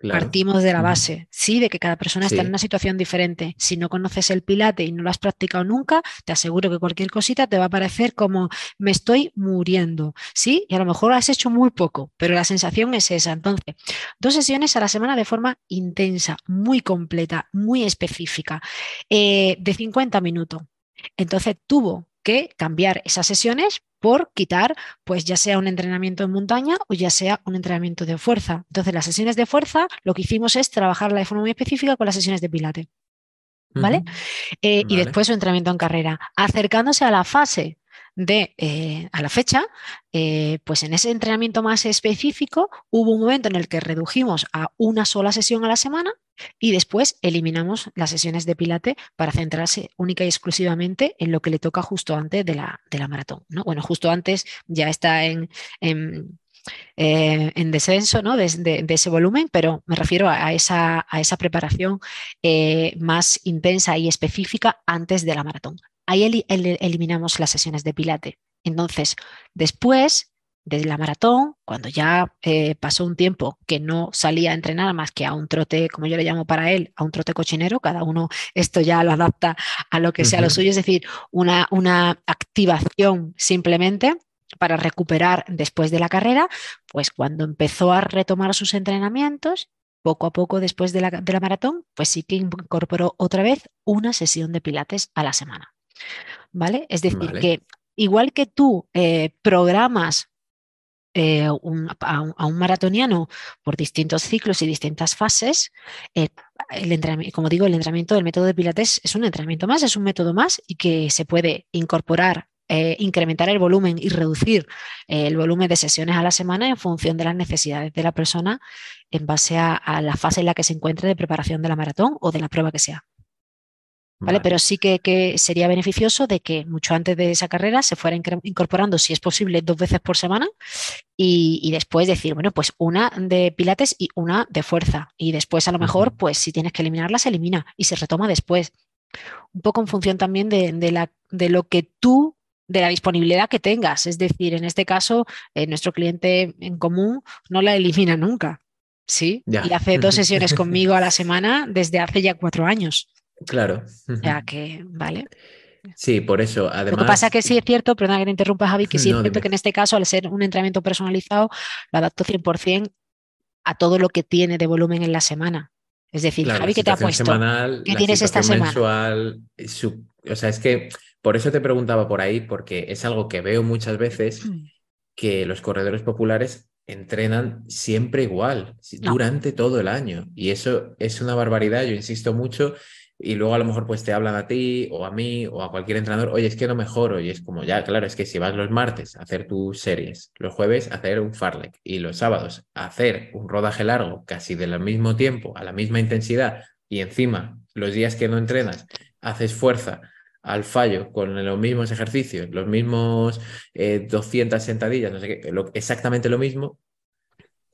Partimos de la base, sí, de que cada persona está en una situación diferente. Si no conoces el pilate y no lo has practicado nunca, te aseguro que cualquier cosita te va a parecer como me estoy muriendo, sí, y a lo mejor has hecho muy poco, pero la sensación es esa. Entonces, dos sesiones a la semana de forma intensa, muy completa, muy específica, eh, de 50 minutos. Entonces tuvo que cambiar esas sesiones por quitar, pues ya sea un entrenamiento en montaña o ya sea un entrenamiento de fuerza. Entonces, las sesiones de fuerza, lo que hicimos es trabajarla de forma muy específica con las sesiones de pilate. ¿Vale? Eh, y después su entrenamiento en carrera, acercándose a la fase de eh, a la fecha, eh, pues en ese entrenamiento más específico hubo un momento en el que redujimos a una sola sesión a la semana y después eliminamos las sesiones de pilate para centrarse única y exclusivamente en lo que le toca justo antes de la, de la maratón. ¿no? Bueno, justo antes ya está en, en, eh, descenso ¿no? de, ese volumen, pero me refiero a, esa, a esa, preparación más intensa y específica antes de la maratón. Ahí eliminamos las sesiones de pilate. Entonces, después de la maratón, cuando ya eh, pasó un tiempo que no salía a entrenar más que a un trote, como yo le llamo para él, a un trote cochinero, cada uno esto ya lo adapta a lo que sea lo suyo, es decir, una, una activación simplemente para recuperar después de la carrera, pues cuando empezó a retomar sus entrenamientos, poco a poco después de la, de la maratón, pues sí que incorporó otra vez una sesión de pilates a la semana. ¿Vale? Es decir, que igual que tú eh, programas eh, a, un, maratoniano por distintos ciclos y distintas fases, eh, el como digo, el entrenamiento del método de Pilates es un entrenamiento más, es un método más y que se puede incorporar, eh, incrementar el volumen y reducir el volumen de sesiones a la semana en función de las necesidades de la persona en base a la fase en la que se encuentre de preparación de la maratón o de la prueba que sea. ¿Vale? Pero sí que, sería beneficioso de que mucho antes de esa carrera se fuera incorporando, si es posible, dos veces por semana y, después decir, bueno, pues una de pilates y una de fuerza. Y después a lo mejor, pues si tienes que eliminarla, se elimina y se retoma después. Un poco en función también de, la, de lo que tú de la disponibilidad que tengas. Es decir, en este caso, eh, nuestro cliente en común no la elimina nunca. Sí, y hace dos <laughs> sesiones conmigo a la semana desde hace ya cuatro años.
Claro.
Ya que, vale.
Sí, por eso. Además...
Lo que pasa es que sí es cierto, perdona que te interrumpa, Javi, que <laughs> sí es cierto que en este caso, al ser un entrenamiento personalizado, lo adapto 100% a todo lo que tiene de volumen en la semana. Es decir, Javi, ¿qué te ha puesto? ¿Qué tienes esta semana?
o sea, es que por eso te preguntaba por ahí, porque es algo que veo muchas veces <clears throat> que los corredores populares entrenan siempre igual, durante todo el año. Y eso es una barbaridad, yo insisto mucho y luego a lo mejor pues te hablan a ti o a mí o a cualquier entrenador, oye, es que no mejoro y es como, ya, claro, es que si vas los martes a hacer tus series, los jueves a hacer un farlek y los sábados a hacer un rodaje largo casi del mismo tiempo, a la misma intensidad y encima los días que no entrenas haces fuerza al fallo con los mismos ejercicios, los mismos 200 eh, sentadillas, no sé qué, exactamente lo mismo,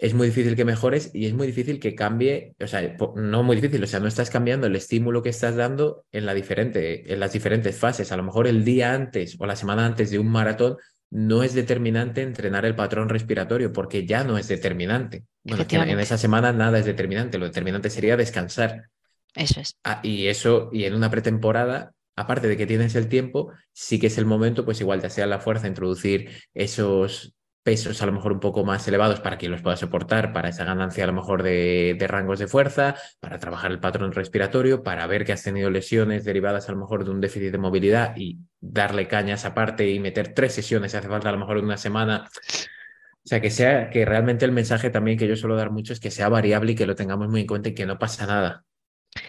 es muy difícil que mejores y es muy difícil que cambie, o sea, no muy difícil, o sea, no estás cambiando el estímulo que estás dando en, la diferente, en las diferentes fases. A lo mejor el día antes o la semana antes de un maratón no es determinante entrenar el patrón respiratorio porque ya no es determinante. Bueno, en esa semana nada es determinante, lo determinante sería descansar.
Eso es.
Ah, y eso, y en una pretemporada aparte de que tienes el tiempo, sí que es el momento, pues igual ya sea la fuerza, introducir esos pesos a lo mejor un poco más elevados para que los pueda soportar, para esa ganancia a lo mejor de, rangos de fuerza, para trabajar el patrón respiratorio, para ver que has tenido lesiones derivadas a lo mejor de un déficit de movilidad y darle cañas aparte y meter tres sesiones si hace falta a lo mejor una semana. O sea, que sea que realmente el mensaje también que yo suelo dar mucho es que sea variable y que lo tengamos muy en cuenta y que no pasa nada.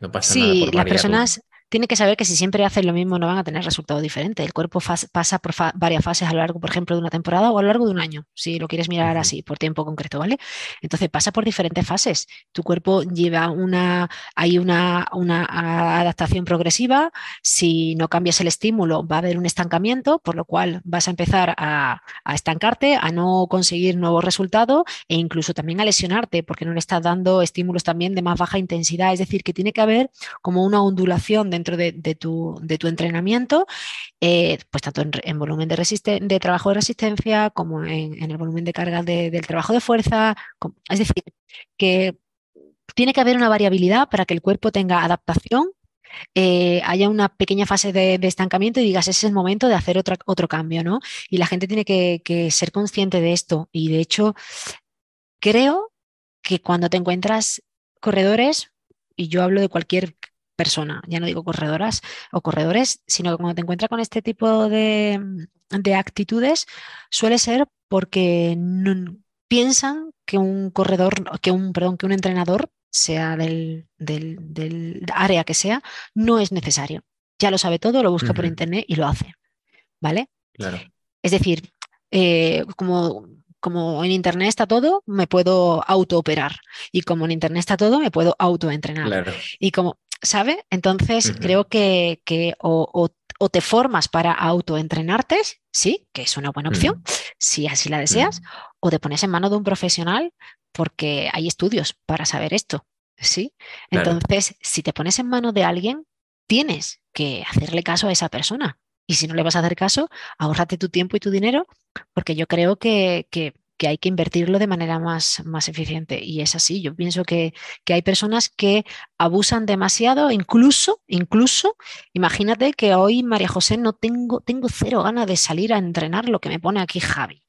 No pasa nada.
Sí, las personas tiene que saber que si siempre hacen lo mismo no van a tener resultado diferente. El cuerpo pasa por varias fases a lo largo, por ejemplo, de una temporada o a lo largo de un año, si lo quieres mirar así, por tiempo concreto, ¿vale? Entonces pasa por diferentes fases. Tu cuerpo lleva una, hay una, una adaptación progresiva. Si no cambias el estímulo, va a haber un estancamiento, por lo cual vas a empezar a, a estancarte, a no conseguir nuevos resultados e incluso también a lesionarte porque no le estás dando estímulos también de más baja intensidad. Es decir, que tiene que haber como una ondulación dentro de, tu, de tu, entrenamiento, eh, pues tanto en, volumen de, de, trabajo de resistencia como en, el volumen de carga del trabajo de fuerza. es decir, que tiene que haber una variabilidad para que el cuerpo tenga adaptación eh, haya una pequeña fase de, estancamiento y digas, ese es el momento de hacer otro, otro cambio, ¿no? Y la gente tiene que, que, ser consciente de esto. Y de hecho, creo que cuando te encuentras corredores, y yo hablo de cualquier persona, ya no digo corredoras o corredores, sino que cuando te encuentras con este tipo de, actitudes suele ser porque piensan que un corredor, que un, perdón, que un entrenador, sea del, del, área que sea, no es necesario. Ya lo sabe todo, lo busca por internet y lo hace. ¿Vale?
Claro.
Es decir, eh, como como en Internet está todo, me puedo autooperar. Y como en Internet está todo, me puedo autoentrenar. Claro. Y como ¿sabe? Entonces creo que, o, te formas para autoentrenarte, sí, que es una buena opción, si así la deseas, o te pones en mano de un profesional porque hay estudios para saber esto, ¿sí? Entonces, si te pones en mano de alguien, tienes que hacerle caso a esa persona. Y si no le vas a hacer caso, ahórrate tu tiempo y tu dinero, porque yo creo que, que que hay que invertirlo de manera más, más eficiente. Y es así, yo pienso que, hay personas que abusan demasiado, incluso, incluso, imagínate que hoy, María José, no tengo, tengo cero ganas de salir a entrenar lo que me pone aquí Javi.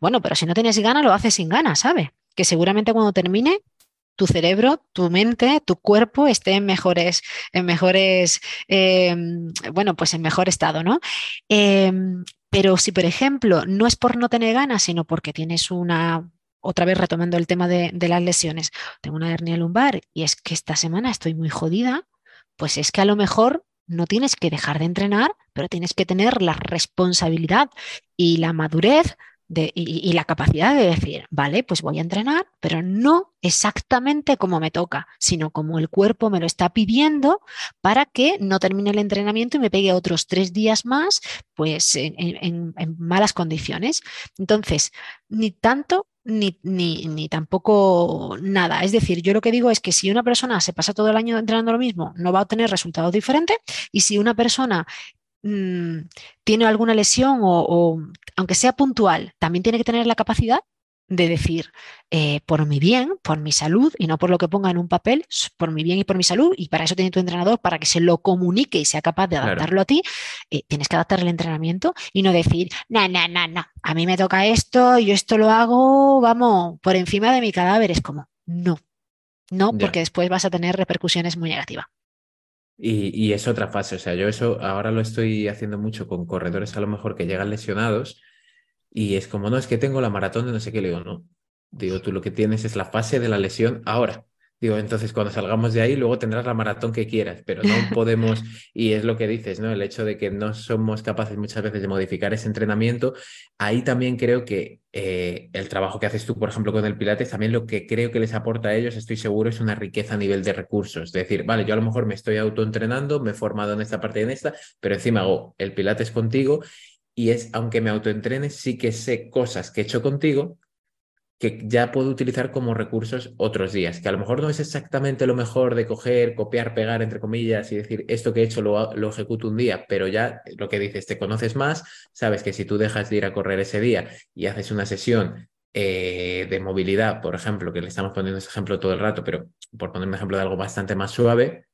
Bueno, pero si no tienes ganas, lo haces sin ganas, ¿sabes? Que seguramente cuando termine, tu cerebro, tu mente, tu cuerpo esté en mejores, en mejores, em, bueno, pues en mejor estado, ¿no? Em, pero si, por ejemplo, no es por no tener ganas, sino porque tienes una, otra vez retomando el tema de, las lesiones, tengo una hernia lumbar y es que esta semana estoy muy jodida, pues es que a lo mejor no tienes que dejar de entrenar, pero tienes que tener la responsabilidad y la madurez y, la capacidad de decir, vale, pues voy a entrenar, pero no exactamente como me toca, sino como el cuerpo me lo está pidiendo para que no termine el entrenamiento y me pegue otros tres días más, pues en, malas condiciones. Entonces, ni tanto ni, ni, ni, tampoco nada. Es decir, yo lo que digo es que si una persona se pasa todo el año entrenando lo mismo, no va a obtener resultados diferentes. Y si una persona Mm, tiene alguna lesión o, aunque sea puntual, también tiene que tener la capacidad de decir, eh, por mi bien, por mi salud, y no por lo que ponga en un papel, por mi bien y por mi salud, y para eso tiene tu entrenador, para que se lo comunique y sea capaz de adaptarlo a ti, eh, tienes que adaptar el entrenamiento y no decir, no, no, no, no, a mí me toca esto, yo esto lo hago, vamos, por encima de mi cadáver, es como, no, no, porque después vas a tener repercusiones muy negativas.
Y, es otra fase, o sea, yo eso ahora lo estoy haciendo mucho con corredores a lo mejor que llegan lesionados y es como, no, es que tengo la maratón de no sé qué, le digo, no, digo, tú lo que tienes es la fase de la lesión ahora. Digo, entonces cuando salgamos de ahí, luego tendrás la maratón que quieras, pero no <laughs> podemos, y es lo que dices, ¿no? El hecho de que no somos capaces muchas veces de modificar ese entrenamiento, ahí también creo que eh, el trabajo que haces tú, por ejemplo, con el Pilates, también lo que creo que les aporta a ellos, estoy seguro, es una riqueza a nivel de recursos. Es decir, vale, yo a lo mejor me estoy autoentrenando, me he formado en esta parte y en esta, pero encima hago el Pilates contigo y es, aunque me autoentrenes, sí que sé cosas que he hecho contigo que ya puedo utilizar como recursos otros días, que a lo mejor no es exactamente lo mejor de coger, copiar, pegar, entre comillas, y decir, esto que he hecho lo, lo ejecuto un día, pero ya lo que dices, te conoces más, sabes que si tú dejas de ir a correr ese día y haces una sesión eh, de movilidad, por ejemplo, que le estamos poniendo ese ejemplo todo el rato, pero por poner un ejemplo de algo bastante más suave,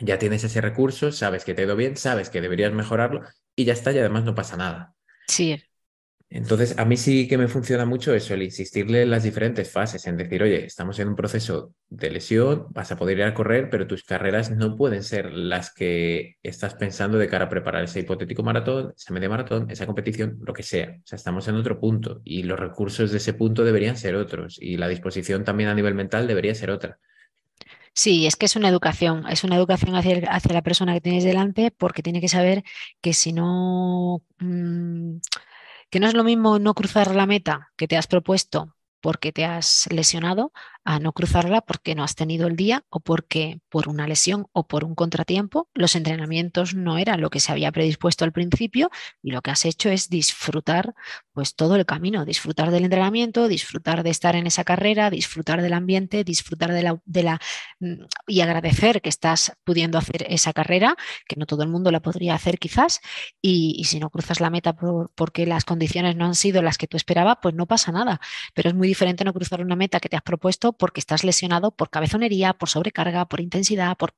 ya tienes ese recurso, sabes que te ha ido bien, sabes que deberías mejorarlo y ya está, y además no pasa nada.
Sí,
Entonces, a mí sí que me funciona mucho eso, el insistirle en las diferentes fases, en decir, oye, estamos en un proceso de lesión, vas a poder ir a correr, pero tus carreras no pueden ser las que estás pensando de cara a preparar ese hipotético maratón, esa media maratón, esa competición, lo que sea. O sea, estamos en otro punto y los recursos de ese punto deberían ser otros y la disposición también a nivel mental debería ser otra.
Sí, es que es una educación, es una educación hacia, la persona que tienes delante porque tiene que saber que si no, mm, que no es lo mismo no cruzar la meta que te has propuesto porque te has lesionado a no cruzarla porque no has tenido el día o porque por una lesión o por un contratiempo los entrenamientos no eran lo que se había predispuesto al principio y lo que has hecho es disfrutar pues todo el camino, disfrutar del entrenamiento, disfrutar de estar en esa carrera, disfrutar del ambiente, disfrutar de la, de la mm, y agradecer que estás pudiendo hacer esa carrera, que no todo el mundo la podría hacer quizás, y, si no cruzas la meta por- porque las condiciones no han sido las que tú esperabas, pues no pasa nada. Pero es muy diferente no cruzar una meta que te has propuesto porque estás lesionado por cabezonería, por sobrecarga, por intensidad, por...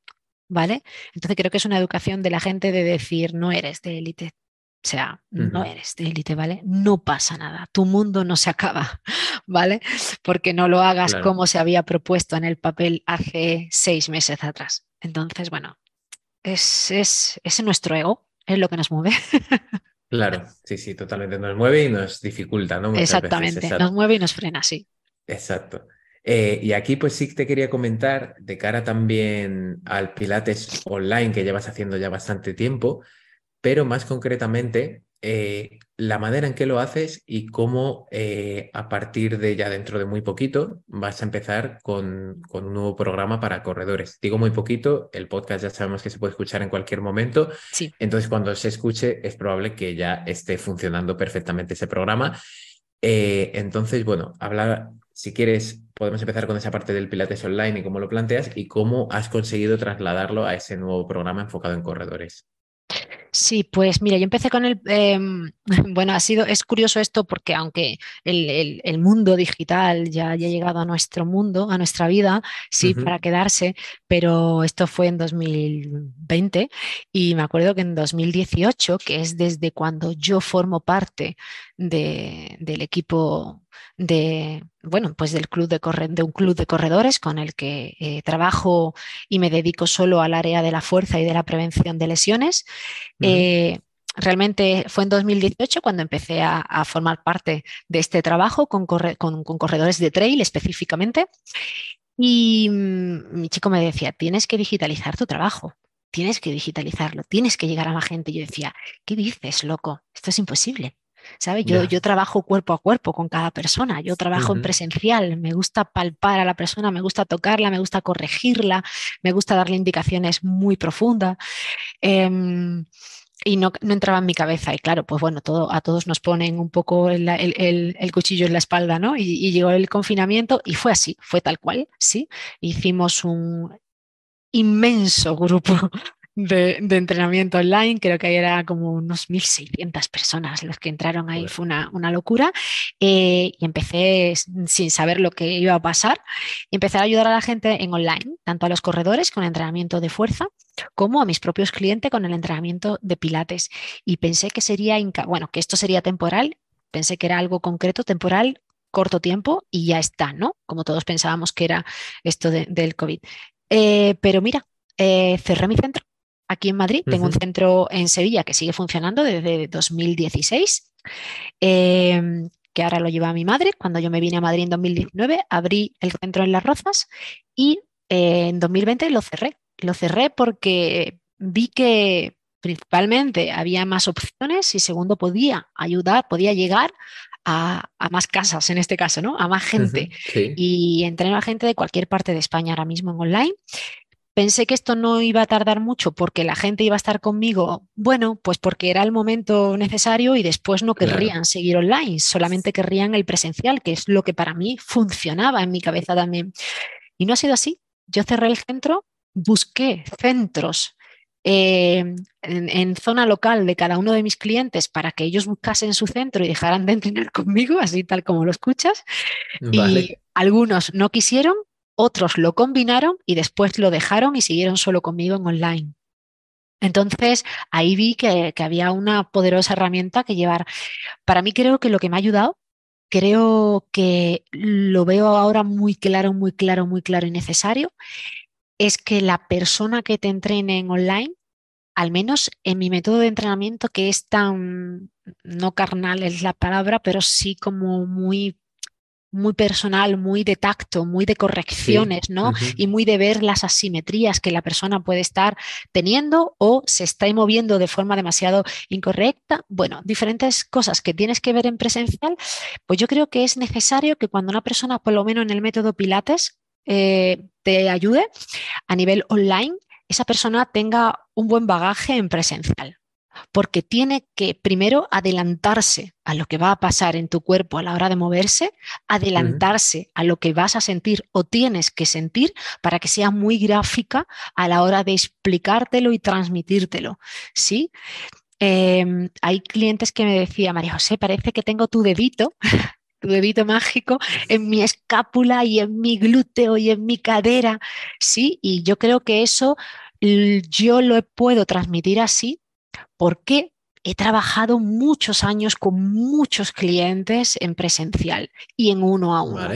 ¿Vale? Entonces creo que es una educación de la gente de decir, no eres de élite. O sea, no eres de élite, ¿vale? No pasa nada, tu mundo no se acaba, <laughs> ¿vale? Porque no lo hagas
Claro,
como se había propuesto en el papel hace seis meses atrás. Entonces, bueno, es, es, es nuestro ego, es lo que nos mueve. <laughs>
claro, sí, sí, totalmente nos mueve y nos dificulta, ¿no? Muchas veces,
Exactamente, nos mueve y nos frena, sí.
Exacto. Eh, y aquí pues sí te quería comentar, de cara también al Pilates online que llevas haciendo ya bastante tiempo, pero más concretamente eh, la manera en que lo haces y cómo eh, a partir de ya dentro de muy poquito vas a empezar con, con un nuevo programa para corredores. Digo muy poquito, el podcast ya sabemos que se puede escuchar en cualquier momento,
Sí.
entonces cuando se escuche es probable que ya esté funcionando perfectamente ese programa. Eh, entonces, bueno, hablar, si quieres, podemos empezar con esa parte del Pilates online y cómo lo planteas y cómo has conseguido trasladarlo a ese nuevo programa enfocado en corredores.
Sí, pues mira, yo empecé con el, em, <laughs> bueno, ha sido, es curioso esto porque aunque el, el- el mundo digital ya haya llegado a nuestro mundo, a nuestra vida, sí, para quedarse, pero esto fue en 2020 y me acuerdo que en 2018, que es desde cuando yo formo parte de- del equipo de, bueno, pues del club de, corre- de un club de corredores con el que eh, trabajo y me dedico solo al área de la fuerza y de la prevención de lesiones. Eh, realmente fue en 2018 cuando empecé a, a formar parte de este trabajo con, corre- con- con corredores de trail específicamente. Y mm, mi chico me decía, tienes que digitalizar tu trabajo, tienes que digitalizarlo, tienes que llegar a más gente. Y yo decía, ¿qué dices, loco? Esto es imposible. ¿Sabes? Yo, yo trabajo cuerpo a cuerpo con cada persona, yo trabajo en presencial, me gusta palpar a la persona, me gusta tocarla, me gusta corregirla, me gusta darle indicaciones muy profundas. Em, y no, no entraba en mi cabeza. Y claro, pues bueno, todo, a todos nos ponen un poco el, el- el- el cuchillo en la espalda, ¿no? Y, y llegó el confinamiento y fue así, fue tal cual, sí. Hicimos un inmenso grupo de, de entrenamiento online, creo que era como unos 1.600 personas los que entraron ahí, fue una, una locura. Eh, y empecé sin saber lo que iba a pasar, empecé a ayudar a la gente en online, tanto a los corredores con entrenamiento de fuerza, como a mis propios clientes con el entrenamiento de pilates. Y pensé que sería, bueno, que esto sería temporal, pensé que era algo concreto, temporal, corto tiempo y ya está, ¿no? Como todos pensábamos que era esto de- del COVID. Eh, pero mira, eh, cerré mi centro aquí en Madrid. Tengo un centro en Sevilla que sigue funcionando desde 2016, eh, que ahora lo lleva mi madre. Cuando yo me vine a Madrid en 2019, abrí el centro en Las Rozas y eh, en 2020 lo cerré. Lo cerré porque vi que principalmente había más opciones y segundo podía ayudar, podía llegar a, a más casas en este caso, ¿no? A más gente.
Sí,
Y entreno a gente de cualquier parte de España ahora mismo en online. Pensé que esto no iba a tardar mucho porque la gente iba a estar conmigo, bueno, pues porque era el momento necesario y después no
claro.
querrían seguir online, solamente querrían el presencial, que es lo que para mí funcionaba en mi cabeza también. Y no ha sido así. Yo cerré el centro, busqué centros eh, en, en zona local de cada uno de mis clientes para que ellos buscasen su centro y dejaran de entrenar <laughs> conmigo, así tal como lo escuchas, y algunos no quisieron otros lo combinaron y después lo dejaron y siguieron solo conmigo en online. Entonces, ahí vi que, había una poderosa herramienta que llevar. Para mí creo que lo que me ha ayudado, creo que lo veo ahora muy claro, muy claro, muy claro y necesario, es que la persona que te entrene en online, al menos en mi método de entrenamiento, que es tan, no carnal es la palabra, pero sí como muy muy personal, muy de tacto, muy de correcciones, ¿no? Y muy de ver las asimetrías que la persona puede estar teniendo o se está moviendo de forma demasiado incorrecta. Bueno, diferentes cosas que tienes que ver en presencial, pues yo creo que es necesario que cuando una persona, por lo menos en el método Pilates, eh, te ayude a nivel online, esa persona tenga un buen bagaje en presencial porque tiene que primero adelantarse a lo que va a pasar en tu cuerpo a la hora de moverse, adelantarse a lo que vas a sentir o tienes que sentir para que sea muy gráfica a la hora de explicártelo y transmitírtelo. ¿sí? Em, hay clientes que me decían, María José, parece que tengo tu dedito <laughs> tu dedito mágico en mi escápula y en mi glúteo y en mi cadera, ¿sí? Y yo creo que eso yo lo puedo transmitir así porque he trabajado muchos años con muchos clientes en presencial y en uno a uno.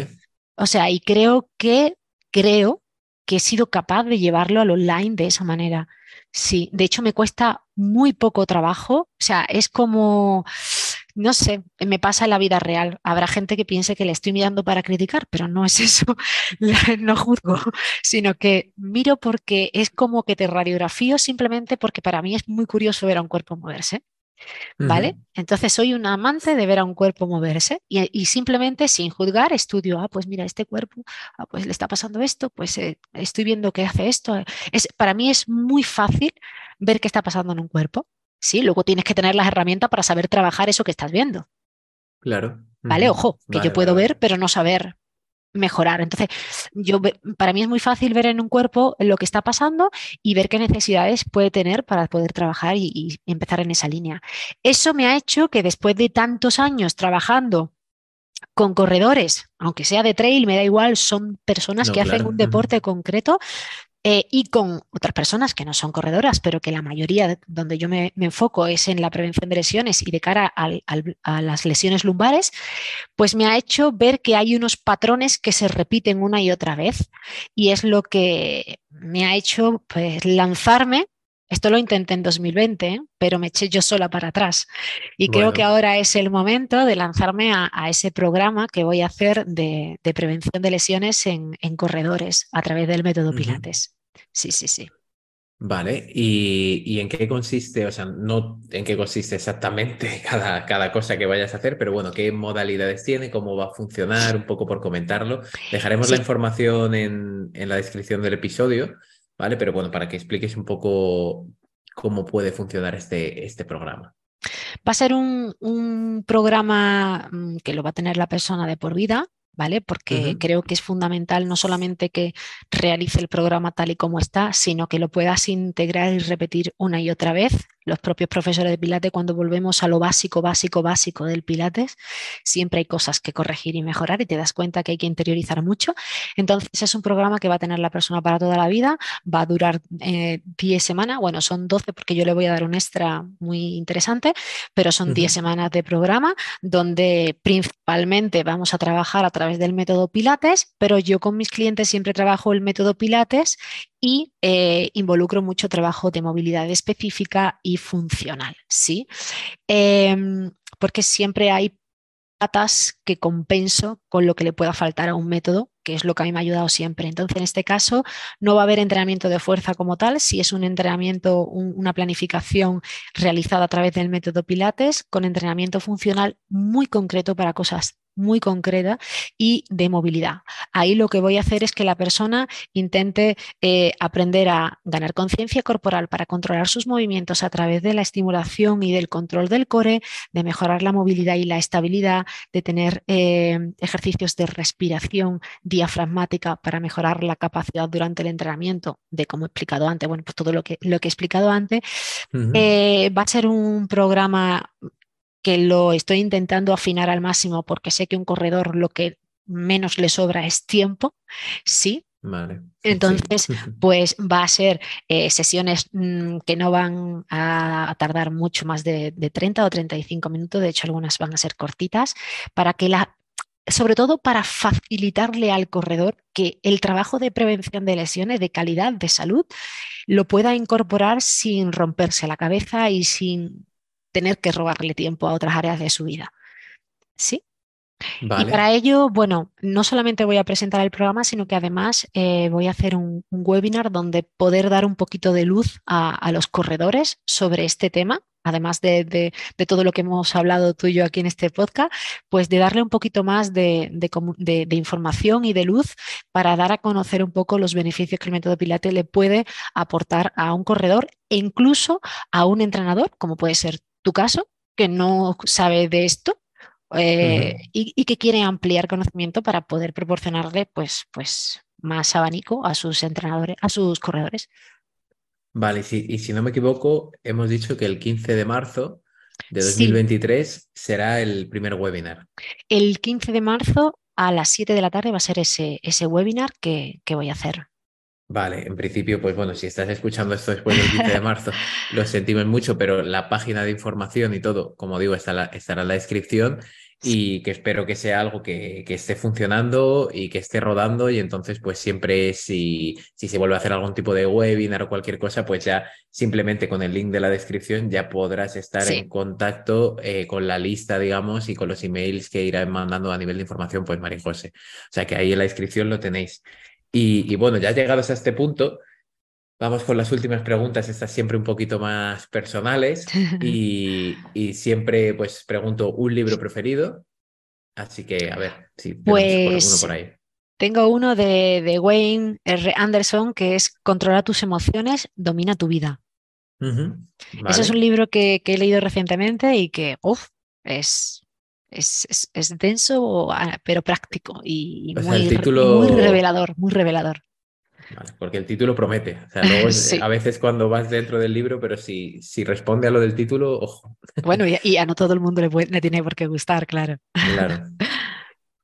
O sea, y creo que, creo que he sido capaz de llevarlo al online de esa manera. Sí, de hecho me cuesta muy poco trabajo. O sea, es como, no sé, me pasa en la vida real. Habrá gente que piense que le estoy mirando para criticar, pero no es <laughs> eso. no juzgo, sino que miro porque es como que te radiografío simplemente porque para mí es muy curioso ver a un cuerpo moverse. ¿Vale? Entonces soy un amante de ver a un cuerpo moverse y, simplemente sin juzgar estudio, ah, pues mira, este cuerpo, ah, pues le está pasando esto, pues eh, estoy viendo que hace esto. Es, para mí es muy fácil ver qué está pasando en un cuerpo. Sí, luego tienes que tener las herramientas para saber trabajar eso que estás viendo.
Claro.
Vale, ojo, que yo puedo ver, pero no saber mejorar. Entonces, yo para mí es muy fácil ver en un cuerpo lo que está pasando y ver qué necesidades puede tener para poder trabajar y, empezar en esa línea. Eso me ha hecho que después de tantos años trabajando con corredores, aunque sea de trail, me da igual, son personas que hacen un deporte concreto, eh, y con otras personas que no son corredoras, pero que la mayoría donde yo me, enfoco es en la prevención de lesiones y de cara a las lesiones lumbares, pues me ha hecho ver que hay unos patrones que se repiten una y otra vez y es lo que me ha hecho pues, lanzarme esto lo intenté en 2020, ¿eh? pero me eché yo sola para atrás. Y creo que ahora es el momento de lanzarme a, ese programa que voy a hacer de, prevención de lesiones en, corredores a través del método Pilates. Sí, sí, sí.
Vale, ¿Y, en qué consiste? O sea, no en qué consiste exactamente <laughs> cada, cada cosa que vayas a hacer, pero bueno, ¿qué modalidades tiene? ¿Cómo va a funcionar? Un poco por comentarlo. Dejaremos la información en, en, la descripción del episodio, ¿vale? Pero bueno, para que expliques un poco cómo puede funcionar este, este programa.
Va a ser un, un programa mm, que lo va a tener la persona de por vida, ¿vale? Porque creo que es fundamental no solamente que realice el programa tal y como está, sino que lo puedas integrar y repetir una y otra vez. Los propios profesores de Pilates, cuando volvemos a lo básico, básico, básico del Pilates, siempre hay cosas que corregir y mejorar y te das cuenta que hay que interiorizar mucho. Entonces es un programa que va a tener la persona para toda la vida, va a durar 10 eh, semanas, bueno, son 12 porque yo le voy a dar un extra muy interesante, pero son 10 semanas de programa donde principalmente vamos a trabajar a través del método Pilates, pero yo con mis clientes siempre trabajo el método Pilates y eh, involucro mucho trabajo de movilidad específica y funcional, ¿sí? Em, porque siempre hay patas que compenso con lo que le pueda faltar a un método, que es lo que a mí me ha ayudado siempre. Entonces, en este caso, no va a haber entrenamiento de fuerza como tal, si es un entrenamiento, una planificación realizada a través del método Pilates, con entrenamiento funcional muy concreto para cosas muy concreta y de movilidad. Ahí lo que voy a hacer es que la persona intente eh, aprender a ganar conciencia corporal para controlar sus movimientos a través de la estimulación y del control del core, de mejorar la movilidad y la estabilidad, de tener eh, ejercicios de respiración diafragmática para mejorar la capacidad durante el entrenamiento, de como he explicado antes, bueno, pues todo lo que, lo que he explicado antes. Eh, va a ser un programa que lo estoy intentando afinar al máximo porque sé que un corredor lo que menos le sobra es tiempo, ¿sí?
Vale.
Entonces, <laughs> pues va a ser eh, sesiones mm, que no van a, tardar mucho más de, de, 30 o 35 minutos, de hecho algunas van a ser cortitas, para que la, sobre todo para facilitarle al corredor que el trabajo de prevención de lesiones, de calidad, de salud, lo pueda incorporar sin romperse la cabeza y sin tener que robarle tiempo a otras áreas de su vida. ¿Sí? Y para ello, bueno, no solamente voy a presentar el programa, sino que además eh, voy a hacer un, webinar donde poder dar un poquito de luz a, los corredores sobre este tema, además de, todo lo que hemos hablado tú y yo aquí en este podcast, pues de darle un poquito más de, información y de luz para dar a conocer un poco los beneficios que el método Pilates le puede aportar a un corredor e incluso a un entrenador, como puede ser tu caso, que no sabe de esto eh, y, que quiere ampliar conocimiento para poder proporcionarle pues, pues más abanico a sus entrenadores, a sus corredores.
Vale, y si no me equivoco, hemos dicho que el 15 de marzo de 2023 será el primer webinar.
El 15 de marzo a las 7 de la tarde va a ser ese, ese webinar que, que voy a hacer.
Vale, en principio, pues bueno, si estás escuchando esto después del 15 de marzo, lo sentimos mucho, pero la página de información y todo, como digo, estará, estará en la descripción y que espero que sea algo que, esté funcionando y que esté rodando y entonces pues siempre si, si se vuelve a hacer algún tipo de webinar o cualquier cosa, pues ya simplemente con el link de la descripción ya podrás estar en contacto eh, con la lista, digamos, y con los emails que irán mandando a nivel de información, pues María José. O sea que ahí en la descripción lo tenéis. Y, bueno, ya llegados a este punto, vamos con las últimas preguntas, estas siempre un poquito más personales y, <laughs> siempre pues pregunto un libro preferido. Así que a ver si
pues, uno por ahí. Tengo uno de, Wayne R. Anderson que es Controla tus emociones, domina tu vida. Ese es un libro que, he leído recientemente y que, uff, es, es, es, denso, ah, pero práctico y muy, revelador, muy revelador.
porque el título promete. <laughs> A veces cuando vas dentro del libro, pero si, si responde a lo del título, ojo.
Bueno, y, a no todo el mundo le, tiene por qué gustar, claro.
Claro.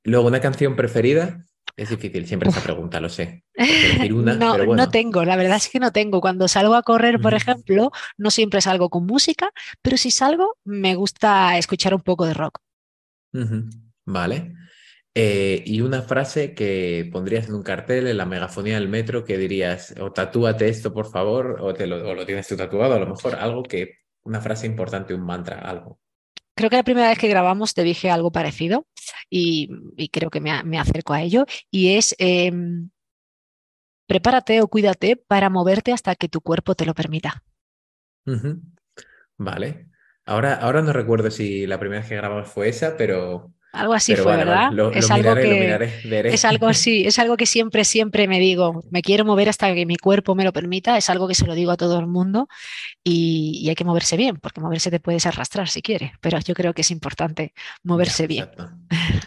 Luego, ¿una canción preferida? Es difícil siempre esa pregunta, lo sé. <laughs>
no, no tengo, la verdad es que no tengo. Cuando salgo a correr, por ejemplo, no siempre salgo con música, pero si salgo, me gusta escuchar un poco de rock.
Vale. Eh, y una frase que pondrías en un cartel en la megafonía del metro que dirías, o tatúate esto, por favor, o, te lo, lo tienes tú tatuado, a lo mejor algo que, una frase importante, un mantra, algo.
Creo que la primera vez que grabamos te dije algo parecido y, creo que me, acerco a ello, y es, em, prepárate o cuídate para moverte hasta que tu cuerpo te lo permita.
Vale. Ahora, ahora no recuerdo si la primera vez que grabamos fue esa, pero...
Algo así fue, ¿verdad? es algo que es algo <laughs> así, es algo que siempre, siempre me digo, me quiero mover hasta que mi cuerpo me lo permita, es algo que se lo digo a todo el mundo y, hay que moverse bien, porque moverse te puedes arrastrar si quieres, pero yo creo que es importante moverse bien.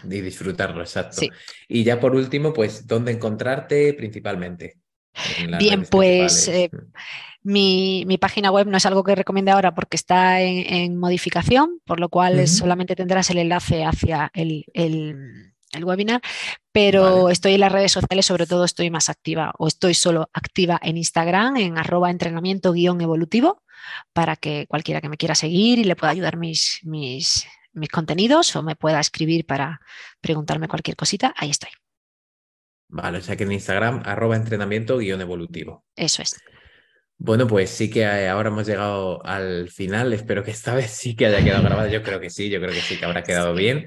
Y disfrutarlo, <laughs> exacto. Y ya por último, pues, ¿dónde encontrarte principalmente?
Bien, pues eh, mi, página web no es algo que recomiende ahora porque está en, modificación, por lo cual solamente tendrás el enlace hacia el, webinar, pero estoy en las redes sociales, sobre todo estoy más activa o estoy solo activa en Instagram, en arroba entrenamiento guion evolutivo, para que cualquiera que me quiera seguir y le pueda ayudar mis, mis, mis contenidos o me pueda escribir para preguntarme cualquier cosita, ahí estoy.
Vale, o sea que en Instagram, arroba entrenamiento guion evolutivo.
Eso es.
Bueno, pues sí que eh, ahora hemos llegado al final. Espero que esta <laughs> vez sí que haya quedado grabado. Yo creo que sí, yo creo que sí que habrá quedado bien.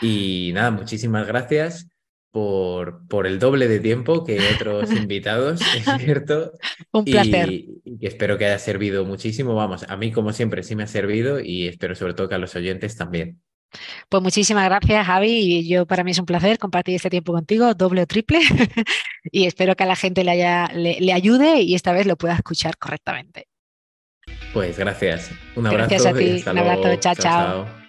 Y nada, muchísimas gracias por, por el doble de tiempo que otros <laughs> invitados, es cierto.
Un placer.
Y, y, espero que haya servido muchísimo. Vamos, a mí como siempre sí me ha servido y espero sobre todo que a los oyentes también.
Pues muchísimas gracias, Javi. Y yo para mí es un placer compartir este tiempo contigo, doble o triple. <laughs> y espero que a la gente le, haya, le, ayude y esta vez lo pueda escuchar correctamente.
Pues gracias. Un abrazo.
Gracias a ti. un abrazo. chao. chao.